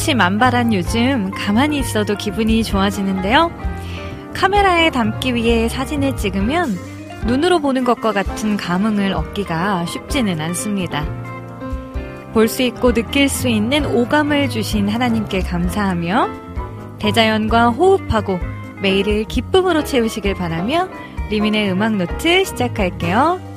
봄꽃이 만발한 요즘 가만히 있어도 기분이 좋아지는데요. 카메라에 담기 위해 사진을 찍으면 눈으로 보는 것과 같은 감흥을 얻기가 쉽지는 않습니다. 볼 수 있고 느낄 수 있는 오감을 주신 하나님께 감사하며 대자연과 호흡하고 매일을 기쁨으로 채우시길 바라며 리민의 음악 노트 시작할게요.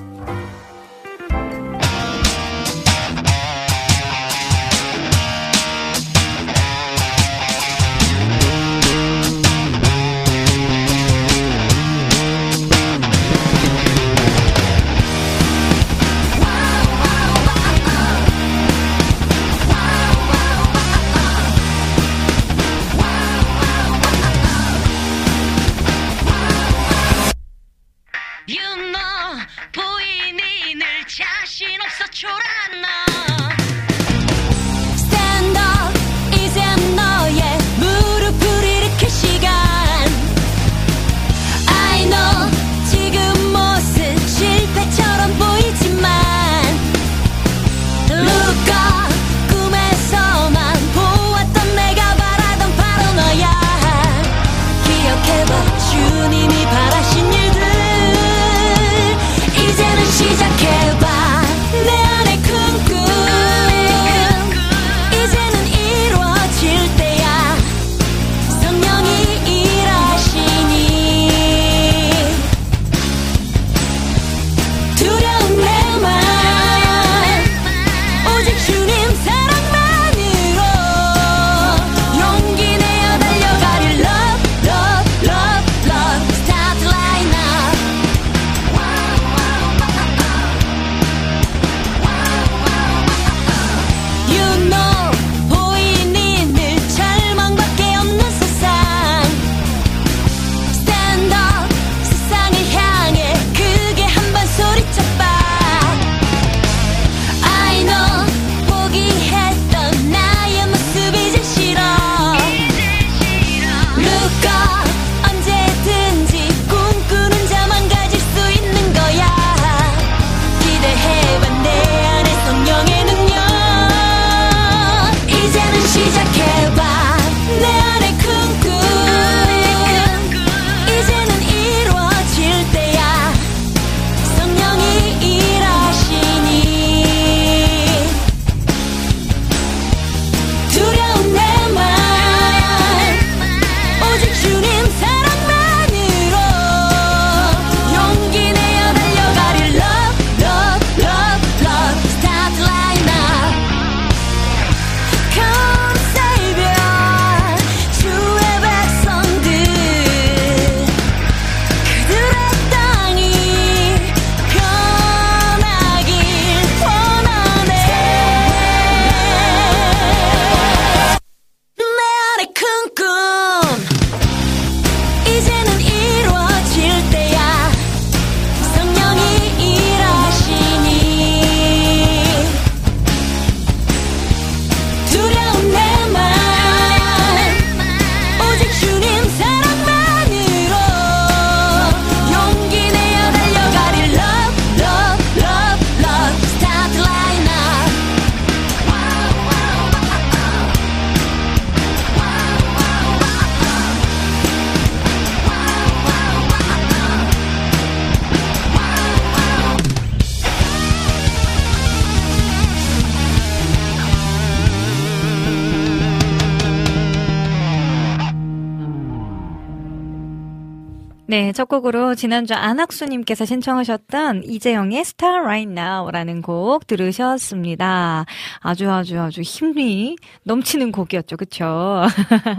네, 첫 곡으로 지난주 안학수님께서 신청하셨던 이재영의 Star Right Now라는 곡 들으셨습니다. 아주 아주 아주 힘이 넘치는 곡이었죠, 그쵸?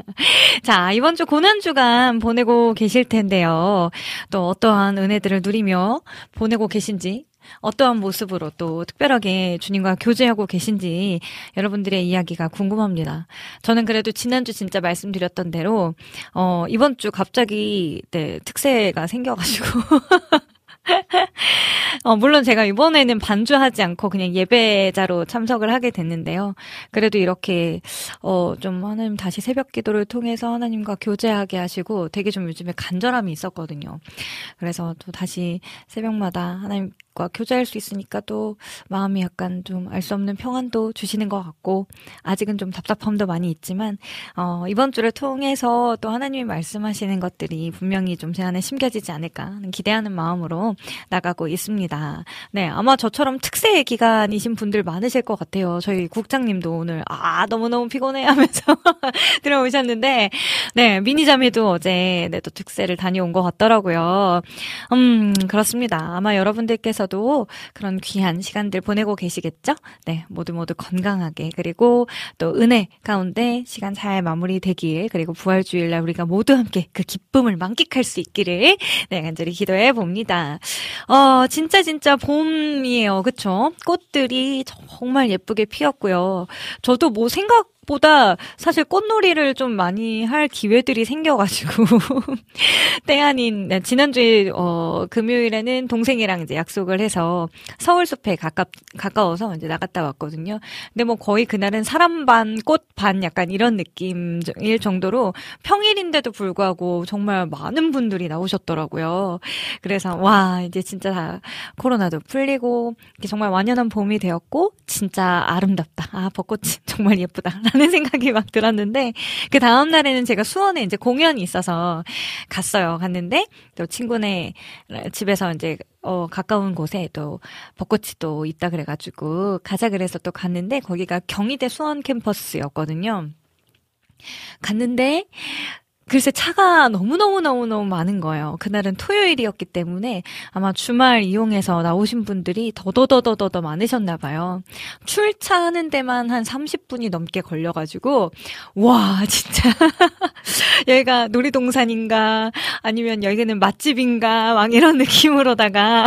자, 이번 주 고난주간 보내고 계실 텐데요. 또 어떠한 은혜들을 누리며 보내고 계신지 어떠한 모습으로 또 특별하게 주님과 교제하고 계신지 여러분들의 이야기가 궁금합니다. 저는 그래도 지난주 진짜 말씀드렸던 대로, 어, 이번 주 갑자기, 네, 특세가 생겨가지고. 어, 물론 제가 이번에는 반주하지 않고 그냥 예배자로 참석을 하게 됐는데요. 그래도 이렇게, 어, 좀 하나님 다시 새벽 기도를 통해서 하나님과 교제하게 하시고 되게 좀 요즘에 간절함이 있었거든요. 그래서 또 다시 새벽마다 하나님 과 교제할 수 있으니까 또 마음이 약간 좀 알 수 없는 평안도 주시는 것 같고 아직은 좀 답답함도 많이 있지만 어, 이번 주를 통해서 또 하나님이 말씀하시는 것들이 분명히 좀 제 안에 심겨지지 않을까 하는 기대하는 마음으로 나가고 있습니다. 네, 아마 저처럼 특세 기간이신 분들 많으실 것 같아요. 저희 국장님도 오늘 아 너무 너무 피곤해 하면서 들어오셨는데 네, 미니자매도 어제 네, 또 특세를 다녀온 것 같더라고요. 음, 그렇습니다. 아마 여러분들께서 중에서도 그런 귀한 시간들 보내고 계시겠죠? 네, 모두 모두 건강하게 그리고 또 은혜 가운데 시간 잘 마무리되길 그리고 부활주일날 우리가 모두 함께 그 기쁨을 만끽할 수 있기를 네, 간절히 기도해 봅니다. 어, 진짜 진짜 봄이에요. 그쵸? 꽃들이 정말 예쁘게 피었고요. 저도 뭐 생각 보다 사실 꽃놀이를 좀 많이 할 기회들이 생겨가지고 때 아닌 네, 지난주에 어 금요일에는 동생이랑 이제 약속을 해서 서울 숲에 가깝 가까워서 이제 나갔다 왔거든요. 근데 뭐 거의 그날은 사람 반 꽃 반 약간 이런 느낌일 정도로 평일인데도 불구하고 정말 많은 분들이 나오셨더라고요. 그래서 와 이제 진짜 코로나도 풀리고 정말 완연한 봄이 되었고 진짜 아름답다. 아 벚꽃이 정말 예쁘다. 라는 생각이 막 들었는데 그 다음 날에는 제가 수원에 이제 공연이 있어서 갔어요. 갔는데 또 친구네 집에서 이제 어 가까운 곳에 또 벚꽃이 또 있다 그래가지고 가자 그래서 또 갔는데 거기가 경희대 수원 캠퍼스였거든요. 갔는데 글쎄 차가 너무너무너무너무 많은 거예요. 그날은 토요일이었기 때문에 아마 주말 이용해서 나오신 분들이 더더더더더 많으셨나 봐요. 출차하는 데만 한 30분이 넘게 걸려가지고 와 진짜 여기가 놀이동산인가 아니면 여기는 맛집인가 막 이런 느낌으로다가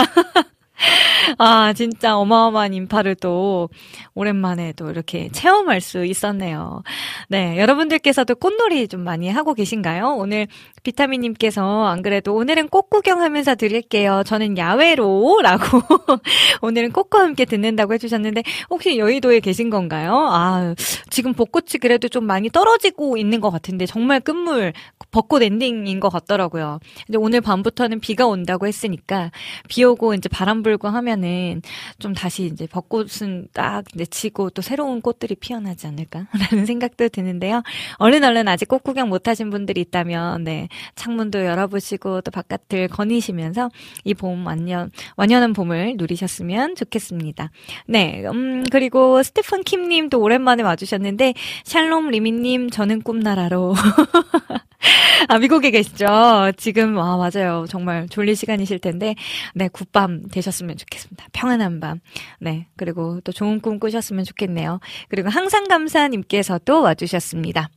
아, 진짜 어마어마한 인파를 또 오랜만에 또 이렇게 체험할 수 있었네요. 네, 여러분들께서도 꽃놀이 좀 많이 하고 계신가요? 오늘 비타민님께서 안 그래도 오늘은 꽃 구경하면서 드릴게요. 저는 야외로 라고 오늘은 꽃과 함께 듣는다고 해주셨는데 혹시 여의도에 계신 건가요? 아, 지금 벚꽃이 그래도 좀 많이 떨어지고 있는 것 같은데 정말 끝물 벚꽃 엔딩인 것 같더라고요. 근데 오늘 밤부터는 비가 온다고 했으니까 비 오고 이제 바람 불고 하면은 좀 다시 이제 벚꽃은 딱 지고 또 새로운 꽃들이 피어나지 않을까라는 생각도 드는데요. 얼른 얼른 아직 꽃 구경 못 하신 분들이 있다면 네. 창문도 열어보시고 또 바깥을 거니시면서 이 봄 완연, 완연한 봄을 누리셨으면 좋겠습니다. 네, 음, 그리고 스테픈 킴님 도 오랜만에 와주셨는데, 샬롬 리미님, 저는 꿈나라로. 아, 미국에 계시죠? 지금, 아, 맞아요. 정말 졸릴 시간이실 텐데, 네, 굿밤 되셨 으면 좋겠습니다. 평안한 밤. 네, 그리고 또 좋은 꿈 꾸셨으면 좋겠네요. 그리고 항상 감사님께서도 와주셨습니다.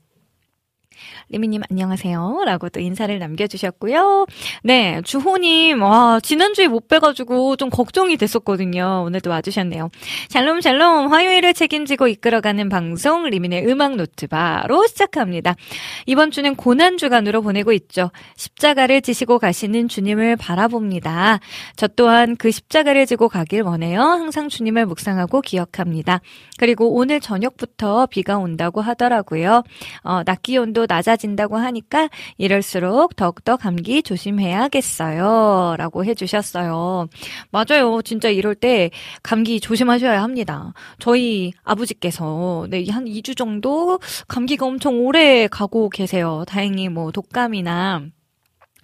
리미님 안녕하세요. 라고 또 인사를 남겨주셨고요. 네, 주호님, 와, 지난주에 못 뵈가지고 좀 걱정이 됐었거든요. 오늘도 와주셨네요. 샬롬, 화요일을 책임지고 이끌어가는 방송, 리민의 음악 노트바로 시작합니다. 이번 주는 고난주간으로 보내고 있죠. 십자가를 지시고 가시는 주님을 바라봅니다. 저 또한 그 십자가를 지고 가길 원해요. 항상 주님을 묵상하고 기억합니다. 그리고 오늘 저녁부터 비가 온다고 하더라고요. 어, 낮 기온도 낮아 진다고 하니까 이럴수록 더욱더 감기 조심해야겠어요. 라고 해주셨어요. 맞아요. 진짜 이럴 때 감기 조심하셔야 합니다. 저희 아버지께서 네, 한 2주 정도 감기가 엄청 오래 가고 계세요. 다행히 뭐 독감이나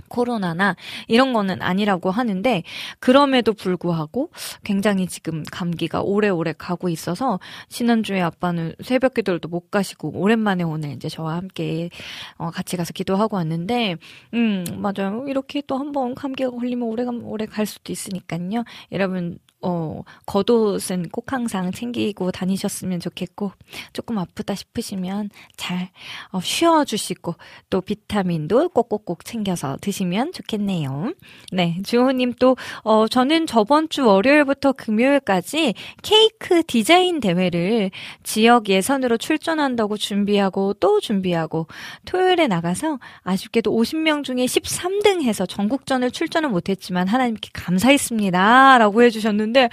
코로나나 이런 거는 아니라고 하는데 그럼에도 불구하고 굉장히 지금 감기가 오래오래 가고 있어서 지난주에 아빠는 새벽 기도를도 못 가시고 오랜만에 오늘 이제 저와 함께 어 같이 가서 기도하고 왔는데 음 맞아요. 이렇게 또 한번 감기가 걸리면 오래 오래 갈 수도 있으니까요. 여러분 어, 겉옷은 꼭 항상 챙기고 다니셨으면 좋겠고, 조금 아프다 싶으시면 잘 어, 쉬어주시고, 또 비타민도 꼭꼭꼭 챙겨서 드시면 좋겠네요. 네, 주호님 또, 어, 저는 저번 주 월요일부터 금요일까지 케이크 디자인 대회를 지역 예선으로 출전한다고 준비하고 또 준비하고, 토요일에 나가서 아쉽게도 50명 중에 13등 해서 전국전을 출전은 못했지만 하나님께 감사했습니다. 라고 해주셨는데, 있는데,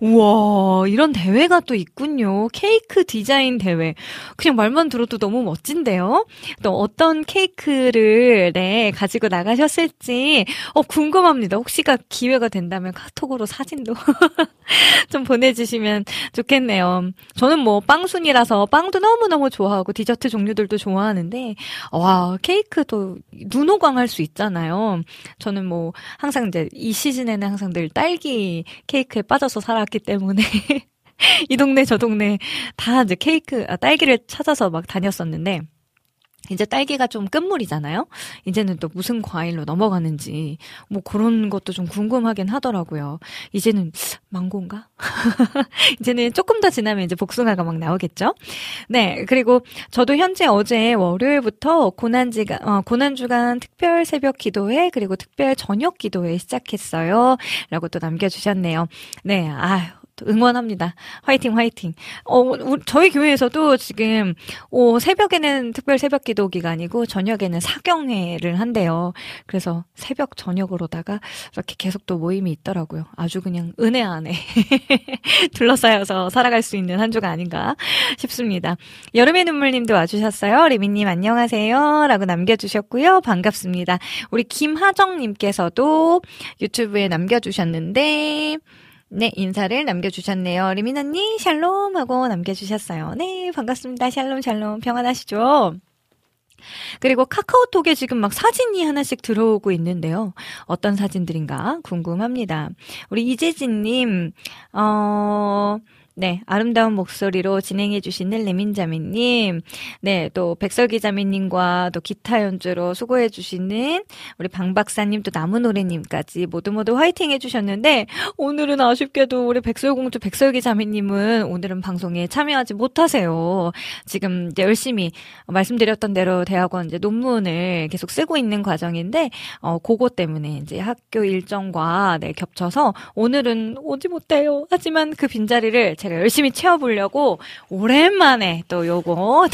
우와, 이런 대회가 또 있군요. 케이크 디자인 대회. 그냥 말만 들어도 너무 멋진데요? 또 어떤 케이크를, 네, 가지고 나가셨을지, 어, 궁금합니다. 혹시가 기회가 된다면 카톡으로 사진도 좀 보내주시면 좋겠네요. 저는 뭐 빵순이라서 빵도 너무 너무 좋아하고 디저트 종류들도 좋아하는데, 와, 케이크도 눈호강 할 수 있잖아요. 저는 뭐 항상 이제 이 시즌에는 항상 늘 딸기 케이크 케이크에 빠져서 살았기 때문에 이 동네 저 동네 다 이제 케이크 아, 딸기를 찾아서 막 다녔었는데 이제 딸기가 좀 끝물이잖아요. 이제는 또 무슨 과일로 넘어가는지 뭐 그런 것도 좀 궁금하긴 하더라고요. 이제는 망고인가? 이제는 조금 더 지나면 이제 복숭아가 막 나오겠죠. 네, 그리고 저도 현재 어제 월요일부터 고난지가 어, 고난주간 특별 새벽 기도회 그리고 특별 저녁 기도회 시작했어요. 라고 또 남겨주셨네요. 네, 아유. 응원합니다. 화이팅, 화이팅. 어, 저희 교회에서도 지금, 어, 새벽에는 특별 새벽 기도 기간이고, 저녁에는 사경회를 한대요. 그래서 새벽 저녁으로다가 이렇게 계속 또 모임이 있더라고요. 아주 그냥 은혜 안에 둘러싸여서 살아갈 수 있는 한 주가 아닌가 싶습니다. 여름의 눈물님도 와주셨어요. 리미님 안녕하세요. 라고 남겨주셨고요. 반갑습니다. 우리 김하정님께서도 유튜브에 남겨주셨는데, 네, 인사를 남겨주셨네요. 언니, 샬롬 하고 남겨주셨어요. 네, 반갑습니다. 샬롬, 샬롬. 평안하시죠? 그리고 카카오톡에 지금 막 사진이 하나씩 들어오고 있는데요. 어떤 사진들인가 궁금합니다. 우리 이재진님, 어, 네, 아름다운 목소리로 진행해 주시는 레민자매님, 네, 또 백설기자매님과 또 기타 연주로 수고해 주시는 우리 방박사님 또 나무노래님까지 모두 모두 화이팅 해 주셨는데, 오늘은 아쉽게도 우리 백설공주 백설기자매님은 오늘은 방송에 참여하지 못하세요. 지금 이제 열심히 말씀드렸던 대로 대학원 이제 논문을 계속 쓰고 있는 과정인데, 어, 그거 때문에 이제 학교 일정과 네, 겹쳐서 오늘은 오지 못해요. 하지만 그 빈자리를 제가 열심히 채워보려고 오랜만에 또 요거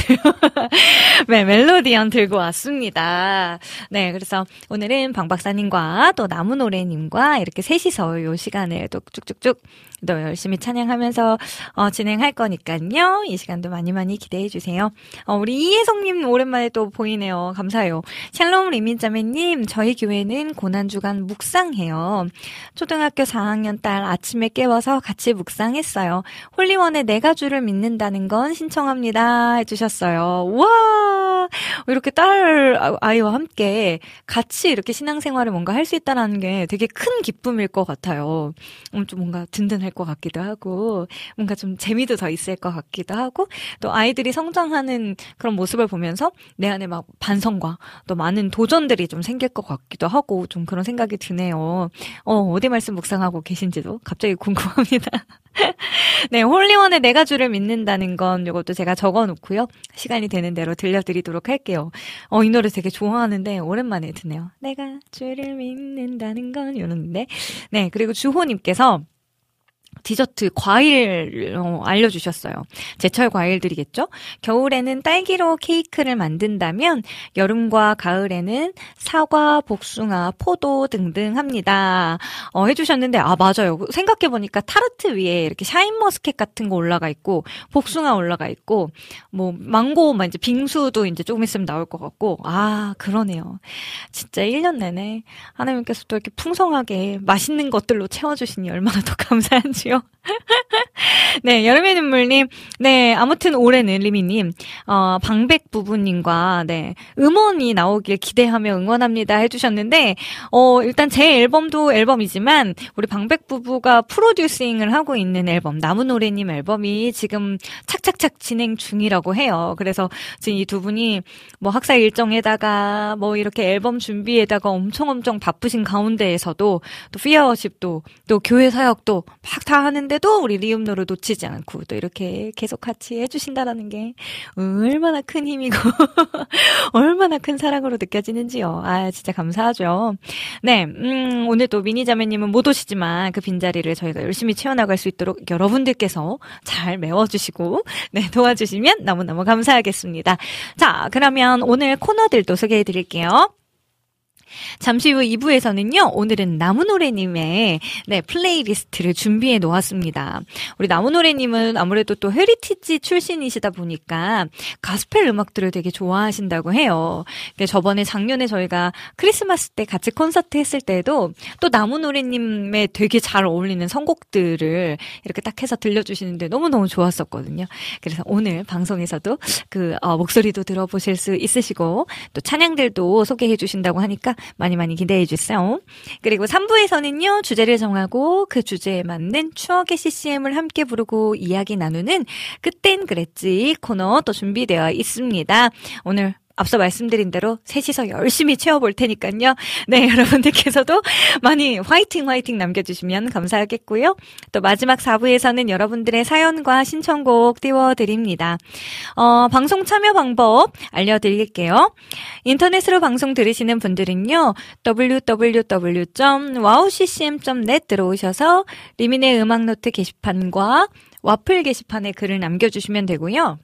네, 멜로디언 들고 왔습니다. 네, 그래서 오늘은 방 박사님과 또 나무노래님과 이렇게 셋이서 요 시간을 또 쭉쭉쭉 또 열심히 찬양하면서 어, 진행할 거니까요. 이 시간도 많이 많이 기대해 주세요. 어, 우리 이혜성님 오랜만에 또 보이네요. 감사해요. 샬롬 리민자매님, 저희 교회는 고난주간 묵상해요. 초등학교 4학년 딸 아침에 깨워서 같이 묵상했어요. 홀리원의 내가 주를 믿는다는 건 신청합니다. 해주셨어요. 우와! 이렇게 딸 아이와 함께 같이 이렇게 신앙생활을 뭔가 할 수 있다는 게 되게 큰 기쁨일 것 같아요. 음, 좀 뭔가 든든할 것 같기도 하고, 뭔가 좀 재미도 더 있을 것 같기도 하고, 또 아이들이 성장하는 그런 모습을 보면서 내 안에 막 반성과 또 많은 도전들이 좀 생길 것 같기도 하고, 좀 그런 생각이 드네요. 어, 어디 말씀 묵상하고 계신지도 갑자기 궁금합니다. 네, 홀리원의 내가 주를 믿는다는 건 이것도 제가 적어 놓고요. 시간이 되는 대로 들려드리도록 할게요. 어, 이 노래 되게 좋아하는데 오랜만에 듣네요. 내가 주를 믿는다는 건 이러는데. 네, 그리고 주호님께서 디저트 과일 어, 알려주셨어요. 제철 과일들이겠죠? 겨울에는 딸기로 케이크를 만든다면 여름과 가을에는 사과, 복숭아, 포도 등등 합니다. 어, 해주셨는데 아 맞아요. 생각해 보니까 타르트 위에 이렇게 샤인머스켓 같은 거 올라가 있고 복숭아 올라가 있고 뭐 망고 막 이제 빙수도 이제 조금 있으면 나올 것 같고 아 그러네요. 진짜 1년 내내 하나님께서 또 이렇게 풍성하게 맛있는 것들로 채워주시니 얼마나 더 감사한지. 하시는지요? 네, 여름의 눈물님. 네, 아무튼 올해는 리미님, 어, 방백 부부님과, 네, 음원이 나오길 기대하며 응원합니다 해주셨는데, 어, 일단 제 앨범도 앨범이지만, 우리 방백 부부가 프로듀싱을 하고 있는 앨범, 나무노래님 앨범이 지금 착착착 진행 중이라고 해요. 그래서 지금 이 두 분이 뭐 학사 일정에다가, 뭐 이렇게 앨범 준비에다가 엄청 엄청 바쁘신 가운데에서도, 또 피어십도, 또 교회 사역도 막다 하는데도 우리 리움노를 놓치지 않고 또 이렇게 계속 같이 해주신다라는 게 얼마나 큰 힘이고 얼마나 큰 사랑으로 느껴지는지요. 아 진짜 감사하죠. 네, 음, 오늘 또 미니 자매님은 못 오시지만 그 빈자리를 저희가 열심히 채워나갈 수 있도록 여러분들께서 잘 메워주시고 네 도와주시면 너무너무 감사하겠습니다. 자 그러면 오늘 코너들도 소개해드릴게요. 잠시 후 2부에서는요, 오늘은 나무노래님의, 네, playlist를 준비해 놓았습니다. 우리 나무노래님은 아무래도 또 헤리티지 출신이시다 보니까 가스펠 음악들을 되게 좋아하신다고 해요. 저번에 작년에 저희가 크리스마스 때 같이 콘서트 했을 때도 또 나무노래님의 되게 잘 어울리는 선곡들을 이렇게 딱 해서 들려주시는데 너무너무 좋았었거든요. 그래서 오늘 방송에서도 그, 어, 목소리도 들어보실 수 있으시고 또 찬양들도 소개해 주신다고 하니까 많이 많이 기대해 주세요. 그리고 3부에서는요, 주제를 정하고 그 주제에 맞는 추억의 CCM을 함께 부르고 이야기 나누는 그땐 그랬지 코너 또 준비되어 있습니다. 오늘 앞서 말씀드린 대로 셋이서 열심히 채워볼 테니까요. 네, 여러분들께서도 많이 화이팅 화이팅 남겨주시면 감사하겠고요. 또 마지막 4부에서는 여러분들의 사연과 신청곡 띄워드립니다. 어, 방송 참여 방법 알려드릴게요. 인터넷으로 방송 들으시는 분들은요, www.wowccm.net 들어오셔서 리민의 음악노트 게시판과 와플 게시판에 글을 남겨주시면 되고요.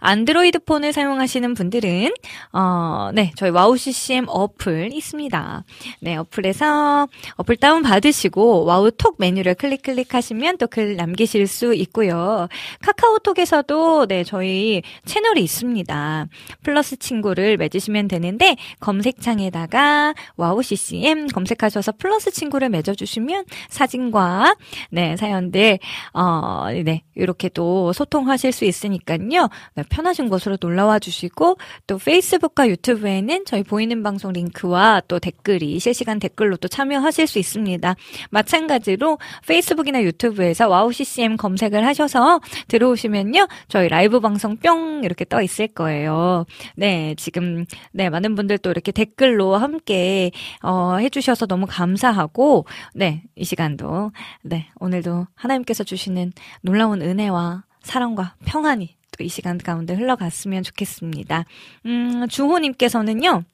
안드로이드 폰을 사용하시는 분들은 어, 네, 저희 와우 CCM 어플 있습니다. 네, 어플에서 어플 다운 받으시고 와우 톡 메뉴를 클릭 클릭하시면 또 글 남기실 수 있고요. 카카오톡에서도 네, 저희 채널이 있습니다. 플러스 친구를 맺으시면 되는데 검색창에다가 와우 CCM 검색하셔서 플러스 친구를 맺어 주시면 사진과 네, 사연들 어, 네, 이렇게 또 소통하실 수 있으니까요. 네, 편하신 곳으로 놀러와 주시고 또 페이스북과 유튜브에는 저희 보이는 방송 링크와 또 댓글이 실시간 댓글로 또 참여하실 수 있습니다. 마찬가지로 페이스북이나 유튜브에서 와우 CCM 검색을 하셔서 들어오시면요. 저희 라이브 방송 뿅 이렇게 떠 있을 거예요. 네, 지금 네, 많은 분들 또 이렇게 댓글로 함께 어, 해 주셔서 너무 감사하고 네, 이 시간도 네, 오늘도 하나님께서 주시는 놀라운 은혜와 사랑과 평안이 또 이 시간 가운데 흘러갔으면 좋겠습니다. 음, 주호님께서는요.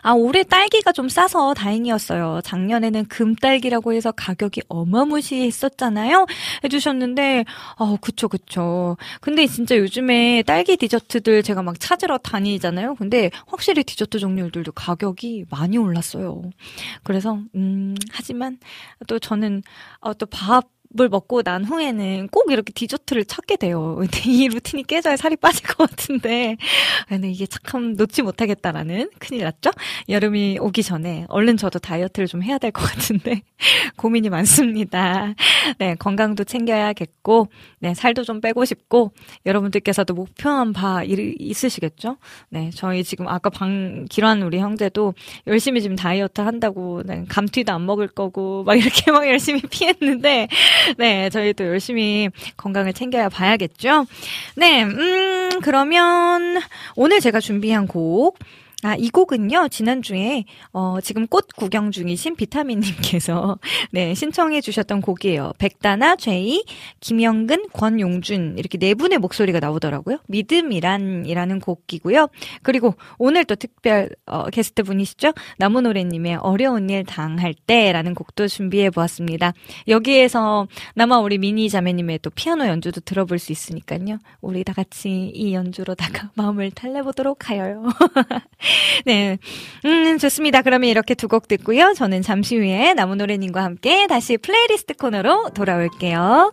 아, 올해 딸기가 좀 싸서 다행이었어요. 작년에는 금딸기라고 해서 가격이 어마무시했었잖아요? 해주셨는데, 어, 그쵸, 그쵸. 근데 진짜 요즘에 딸기 디저트들 제가 막 찾으러 다니잖아요? 근데 확실히 디저트 종류들도 가격이 많이 올랐어요. 그래서, 음, 하지만 또 저는, 어, 또 밥, 을 먹고 난 후에는 꼭 이렇게 디저트를 찾게 돼요. 근데 이 루틴이 깨져야 살이 빠질 것 같은데. 근데 이게 참 놓지 못하겠다라는 큰일 났죠? 여름이 오기 전에 얼른 저도 다이어트를 좀 해야 될 것 같은데 고민이 많습니다. 네, 건강도 챙겨야겠고, 네, 살도 좀 빼고 싶고, 여러분들께서도 목표한 바 있으시겠죠? 네, 저희 지금 아까 방, 기란 우리 형제도 열심히 지금 다이어트 한다고, 네, 감튀도 안 먹을 거고, 막 이렇게 막 열심히 피했는데, 네, 저희도 열심히 건강을 챙겨야 봐야겠죠? 네, 음, 그러면 오늘 제가 준비한 곡, 아, 이 곡은요, 지난주에, 어, 지금 꽃 구경 중이신 비타민님께서, 네, 신청해 주셨던 곡이에요. 백다나, 제이, 김영근, 권용준, 이렇게 네 분의 목소리가 나오더라고요. 믿음이란이라는 곡이고요. 그리고 오늘 또 특별, 어, 게스트 분이시죠? 나무노래님의 어려운 일 당할 때라는 곡도 준비해 보았습니다. 여기에서나마 우리 미니 자매님의 또 피아노 연주도 들어볼 수 있으니까요. 우리 다 같이 이 연주로다가 마음을 달래보도록 하여요. 네. 음, 좋습니다. 그러면 이렇게 두 곡 듣고요. 저는 잠시 후에 나무노래님과 함께 다시 플레이리스트 코너로 돌아올게요.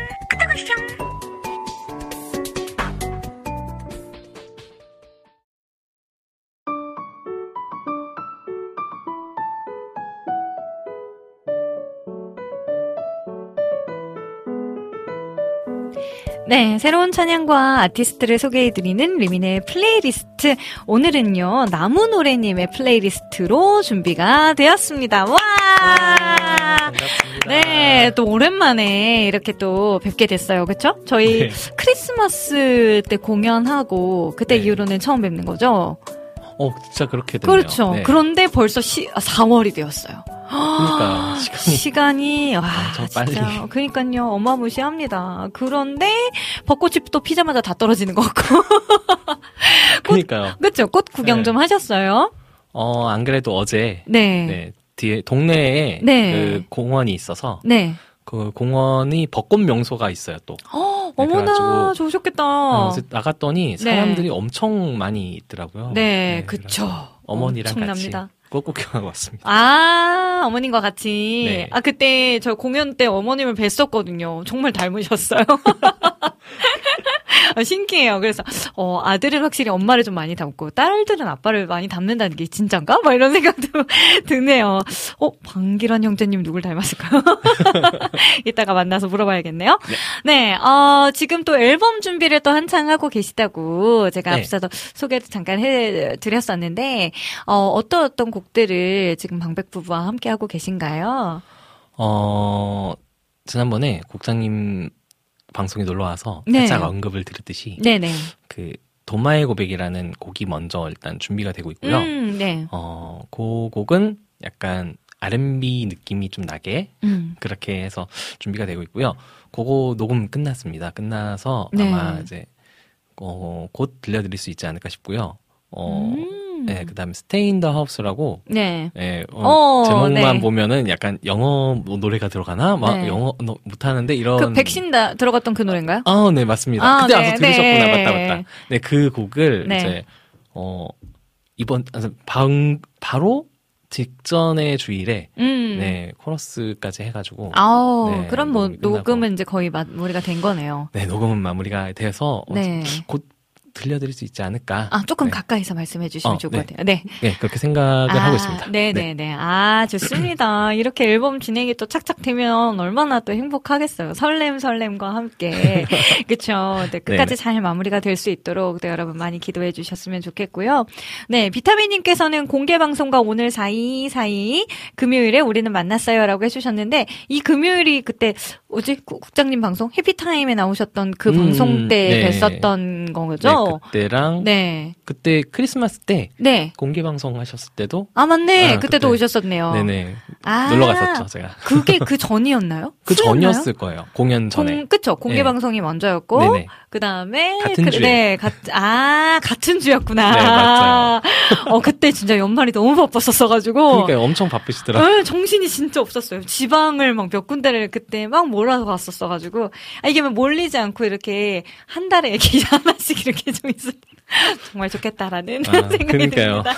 네, 새로운 찬양과 아티스트를 소개해드리는 리민의 플레이리스트. 오늘은요, 나무노래님의 playlist로 준비가 되었습니다. 와! 반갑습니다. 네, 또 오랜만에 이렇게 또 뵙게 됐어요. 그쵸? 저희 네. 크리스마스 때 공연하고, 그때 네. 이후로는 처음 뵙는 거죠? 어, 진짜 그렇게 됐네요. 그렇죠. 네. 그런데 벌써 시, 아, 4월이 되었어요. 그러니까 시간이 시간이 와 엄청 빨리. 진짜 그러니까요 어마무시합니다. 그런데 벚꽃이 또 피자마자 다 떨어지는 것 같고 그러니까요. 그렇죠. 꽃 구경 네. 좀 하셨어요? 어, 안 그래도 어제 네. 네, 뒤에 동네에 네. 그 공원이 있어서 네. 그 공원이 벚꽃 명소가 있어요, 또. 어, 네, 그래가지고, 좋으셨겠다. 어, 나갔더니 네. 사람들이 엄청 많이 있더라고요. 네, 그래서 그쵸. 어머니랑 엄청납니다. 같이 꽃 구경하고 왔습니다. 아, 어머님과 같이. 네. 아, 그때 저 공연 때 어머님을 뵀었거든요. 정말 닮으셨어요. 어, 신기해요. 그래서 어, 아들은 확실히 엄마를 좀 많이 닮고 딸들은 아빠를 많이 닮는다는 게 진짠가? 막 이런 생각도 드네요. 어, 방기란 형제님 누굴 닮았을까요? 이따가 만나서 물어봐야겠네요. 네, 어, 지금 또 앨범 준비를 또 한창 하고 계시다고 제가 네. 앞서도 소개도 잠깐 해드렸었는데 어, 어떤 어떤 곡들을 지금 방백 부부와 함께 하고 계신가요? 어, 지난번에 국장님 방송에 놀러 와서 네. 살짝 언급을 드렸듯이 네네. 그 도마의 고백이라는 곡이 먼저 일단 준비가 되고 있고요. 음, 네. 어, 그 곡은 약간 R&B 느낌이 좀 나게 음. 그렇게 해서 준비가 되고 있고요. 그거 녹음 끝났습니다. 끝나서 네. 아마 이제 어, 곧 들려드릴 수 있지 않을까 싶고요. 어, 음. 네, 그다음에 in the House라고 네. 예, 어, 어, 제목만 네. 보면은 약간 영어 뭐 노래가 들어가나? 막 네. 영어 너- 못하는데 이런 그 백신 다 들어갔던 그 노래인가요? 아, 네, 맞습니다. 아, 그때 네, 와서 들으셨구나. 네. 맞다, 맞다. 네, 그 곡을 네. 이제, 어, 이번, 아, 방, 바로 직전의 주일에, 음. 네, 코러스까지 해가지고, 아우, 네, 그럼 뭐. 녹음은 이제 거의 마무리가 된 거네요. 네, 녹음은 마무리가 돼서, 어, 네. 곧 들려드릴 수 있지 않을까. 아, 조금 네. 가까이서 말씀해 주시면 어, 좋을 네. 것 같아요. 네. 네, 그렇게 생각을 하고 있습니다. 네네 네. 아, 좋습니다. 이렇게 앨범 진행이 또 착착 되면 얼마나 또 행복하겠어요. 설렘 설렘과 함께. 그쵸. 네, 끝까지 네네. 잘 마무리가 될 수 있도록 네, 여러분 많이 기도해 주셨으면 좋겠고요. 네, 비타민님께서는 공개 방송과 오늘 사이 사이 금요일에 우리는 만났어요 라고 해주셨는데 이 금요일이 그때 국- 국장님 방송 해피타임에 나오셨던 그 음, 방송 때 네. 뵀었던 거죠? 네, 그때랑, 네. 그때 크리스마스 때, 네. 공개 방송 하셨을 때도, 아 맞네. 아, 그때도 그때. 오셨었네요. 네네, 아, 놀러 갔었죠, 제가. 그게 그 전이었나요? 그? 전이었을 거예요. 공연 전에. 공, 그쵸. 공개 네. 방송이 먼저였고. 그 다음에. 같은 주에. 네, 같, 아, 같은 주였구나. 네, 맞아요. 어, 그때 진짜 연말이 너무 바빴었어가지고. 그러니까 엄청 바쁘시더라고요. 어, 정신이 진짜 없었어요. 지방을 막 몇 군데를 그때 막 몰아서 갔었어가지고. 아, 이게 뭐 몰리지 않고 이렇게 한 달에 이렇게 하나씩 이렇게 좀 있으면 정말 좋겠다라는 아, 생각이 그러니까요. 듭니다.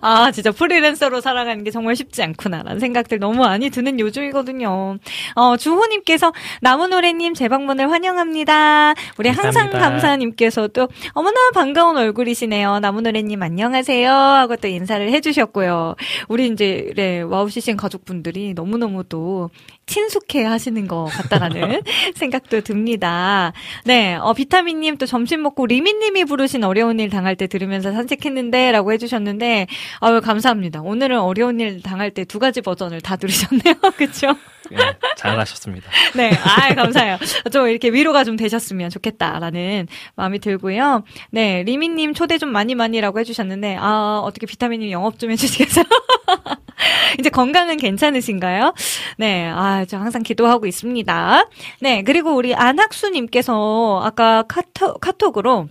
아, 진짜 프리랜서로 살아가는 게 정말 쉽지 않구나라는 생각들 너무 많이 드는 요즘이거든요. 어, 주호님께서 나무노래님 재방문을 환영합니다. 우리 항상 감사합니다. 감사님께서도 어머나 반가운 얼굴이시네요. 나무노래님 안녕하세요. 하고 또 인사를 해주셨고요. 우리 이제, 네, 와우CCN 가족분들이 너무너무 또 친숙해 하시는 것 같다라는 생각도 듭니다. 네, 어, 비타민님 또 점심 먹고 리미님이 부르신 어려운 일 당할 때 들으면서 산책했는데 라고 해주셨는데, 아유, 감사합니다. 오늘은 어려운 일 당할 때 두 가지 버전을 다 들으셨네요. 그쵸? 네, 잘하셨습니다. 네, 아 감사해요. 좀 이렇게 위로가 좀 되셨으면 좋겠다라는 마음이 들고요. 네, 리미님 초대 좀 많이 많이라고 해주셨는데, 아, 어떻게 비타민님 영업 좀 해주시겠어요? 이제 건강은 괜찮으신가요? 네, 아, 저 항상 기도하고 있습니다. 네, 그리고 우리 안학수님께서 아까 카톡, 카톡으로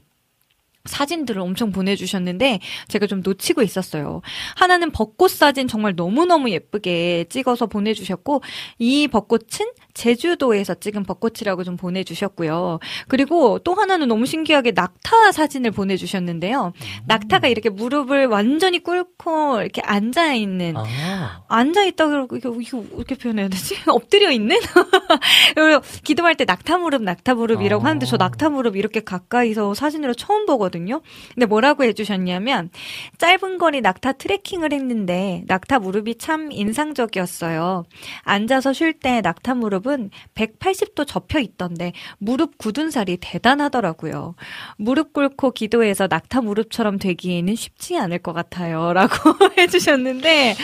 사진들을 엄청 보내주셨는데 제가 좀 놓치고 있었어요. 하나는 벚꽃 사진 정말 너무너무 예쁘게 찍어서 보내주셨고 이 벚꽃은 제주도에서 찍은 벚꽃이라고 좀 보내주셨고요. 그리고 또 하나는 너무 신기하게 낙타 사진을 보내주셨는데요. 낙타가 이렇게 무릎을 완전히 꿇고 이렇게 앉아 있는 아, 앉아 있다고 이렇게 이거 어떻게 표현해야 되지? 엎드려 있는? 그리고 기도할 때 낙타 무릎, 낙타 무릎이라고 어. 하는데 저 낙타 무릎 이렇게 가까이서 사진으로 처음 보거든요. 근데 뭐라고 해주셨냐면 짧은 거리 낙타 트레킹을 했는데 낙타 무릎이 참 인상적이었어요. 앉아서 쉴 때 낙타 무릎 은 180도 접혀 있던데 무릎 굳은 살이 대단하더라고요. 무릎 꿇고 기도해서 낙타 무릎처럼 되기에는 쉽지 않을 것 같아요. 라고 해주셨는데,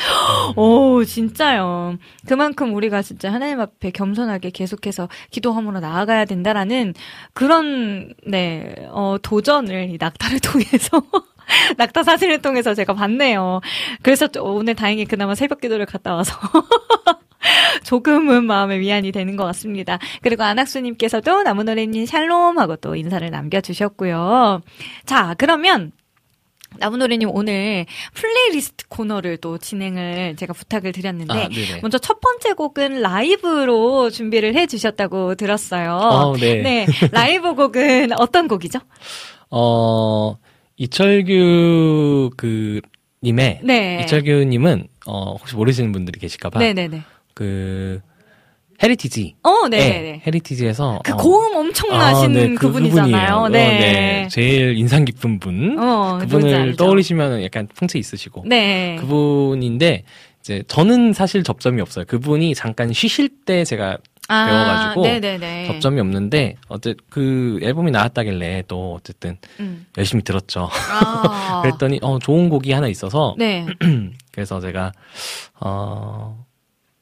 오, 진짜요. 그만큼 우리가 진짜 하나님 앞에 겸손하게 계속해서 기도함으로 나아가야 된다라는 그런, 네, 어, 도전을 이 낙타를 통해서 낙타 사진을 통해서 제가 봤네요. 그래서 또 오늘 다행히 그나마 새벽 기도를 갔다 와서 조금은 마음의 위안이 되는 것 같습니다. 그리고 안학수님께서도 나무노래님 샬롬 하고 또 인사를 남겨주셨고요. 자, 그러면 나무노래님 오늘 플레이리스트 코너를 또 진행을 제가 부탁을 드렸는데 아. 먼저 첫 번째 곡은 라이브로 준비를 해주셨다고 들었어요. 어, 네. 네, 라이브 곡은 어떤 곡이죠? 어, 이철규 그 님의 네. 이철규 님은 어, 혹시 모르시는 분들이 계실까 봐 네네네. 그 헤리티지. 어, 네, 네, 네. 헤리티지에서 그 어, 고음 엄청 아, 나시는 네, 그 그분이잖아요. 네. 어, 네. 제일 인상 깊은 분. 어, 그분을. 떠올리시면 약간 풍채 있으시고. 네. 그분인데 이제 저는 사실 접점이 없어요. 그분이 잠깐 쉬실 때 제가 아, 배워가지고 네네네. 접점이 없는데 어쨌 그 앨범이 나왔다길래 또 어쨌든 음. 열심히 들었죠. 아. 그랬더니 어 좋은 곡이 하나 있어서 네. 그래서 제가 어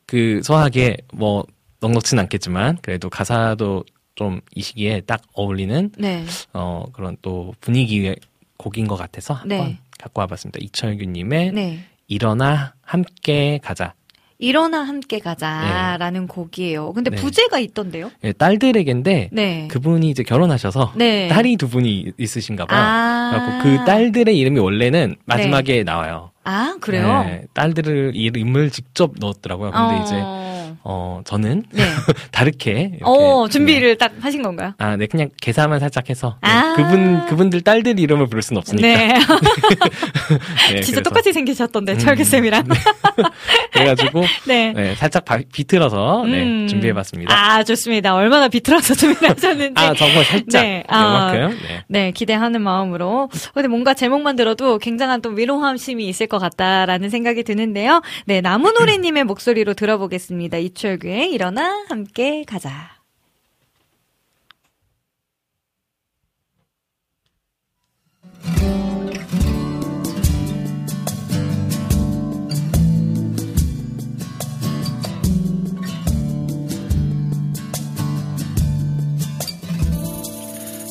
그 소하게 뭐 넉넉진 않겠지만 그래도 가사도 좀 이 시기에 딱 어울리는 네. 어 그런 또 분위기의 곡인 것 같아서 한번 네. 갖고 와봤습니다. 이철규님의 네. 일어나 함께 가자. 일어나 함께 가자라는 곡이에요. 근데 네. 부제가 있던데요? 예, 딸들에게인데 네. 그분이 이제 결혼하셔서 네. 딸이 두 분이 있으신가 봐요. 아. 그래갖고 그 딸들의 이름이 원래는 마지막에 나와요. 아, 그래요? 네, 딸들을 이름을 직접 넣었더라고요. 근데 어. 이제 어 저는 네. 다르게 어, 네. 준비를 딱 하신 건가요? 아, 네, 그냥 계산만 살짝 해서 네, 아. 그분 그분들 딸들 이름을 부를 수는 없으니까. 네. 네, 진짜 그래서- 똑같이 생기셨던데, 음. 철규 쌤이랑. 그래가지고 네. 네, 살짝 바- 비틀어서 네, 음. 준비해봤습니다. 아, 좋습니다. 얼마나 비틀어서 준비하셨는지. 아, 정말 살짝 네, 아. 네. 네, 기대하는 마음으로. 근데 뭔가 제목만 들어도 굉장한 또 위로함심이 있을 것 같다라는 생각이 드는데요. 네, 나무노래님의 목소리로 들어보겠습니다. 이철규의 일어나 함께 가자.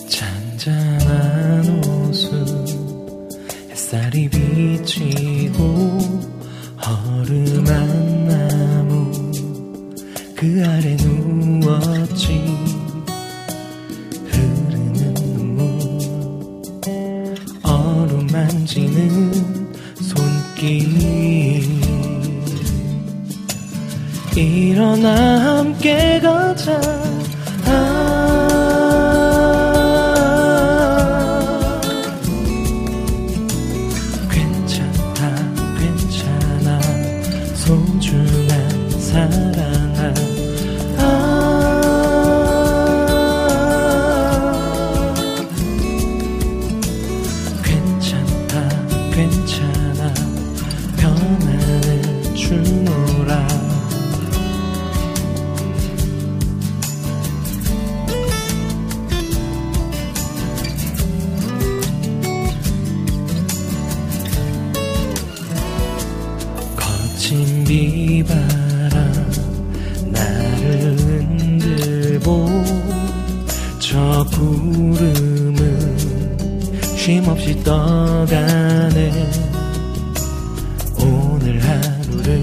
잔잔한 호수 햇살이 비치고 허름한 그 아래 누웠지. 흐르는 눈물 어루만지는 손길 일어나 함께 가자. 아 떠가네. 오늘 하루를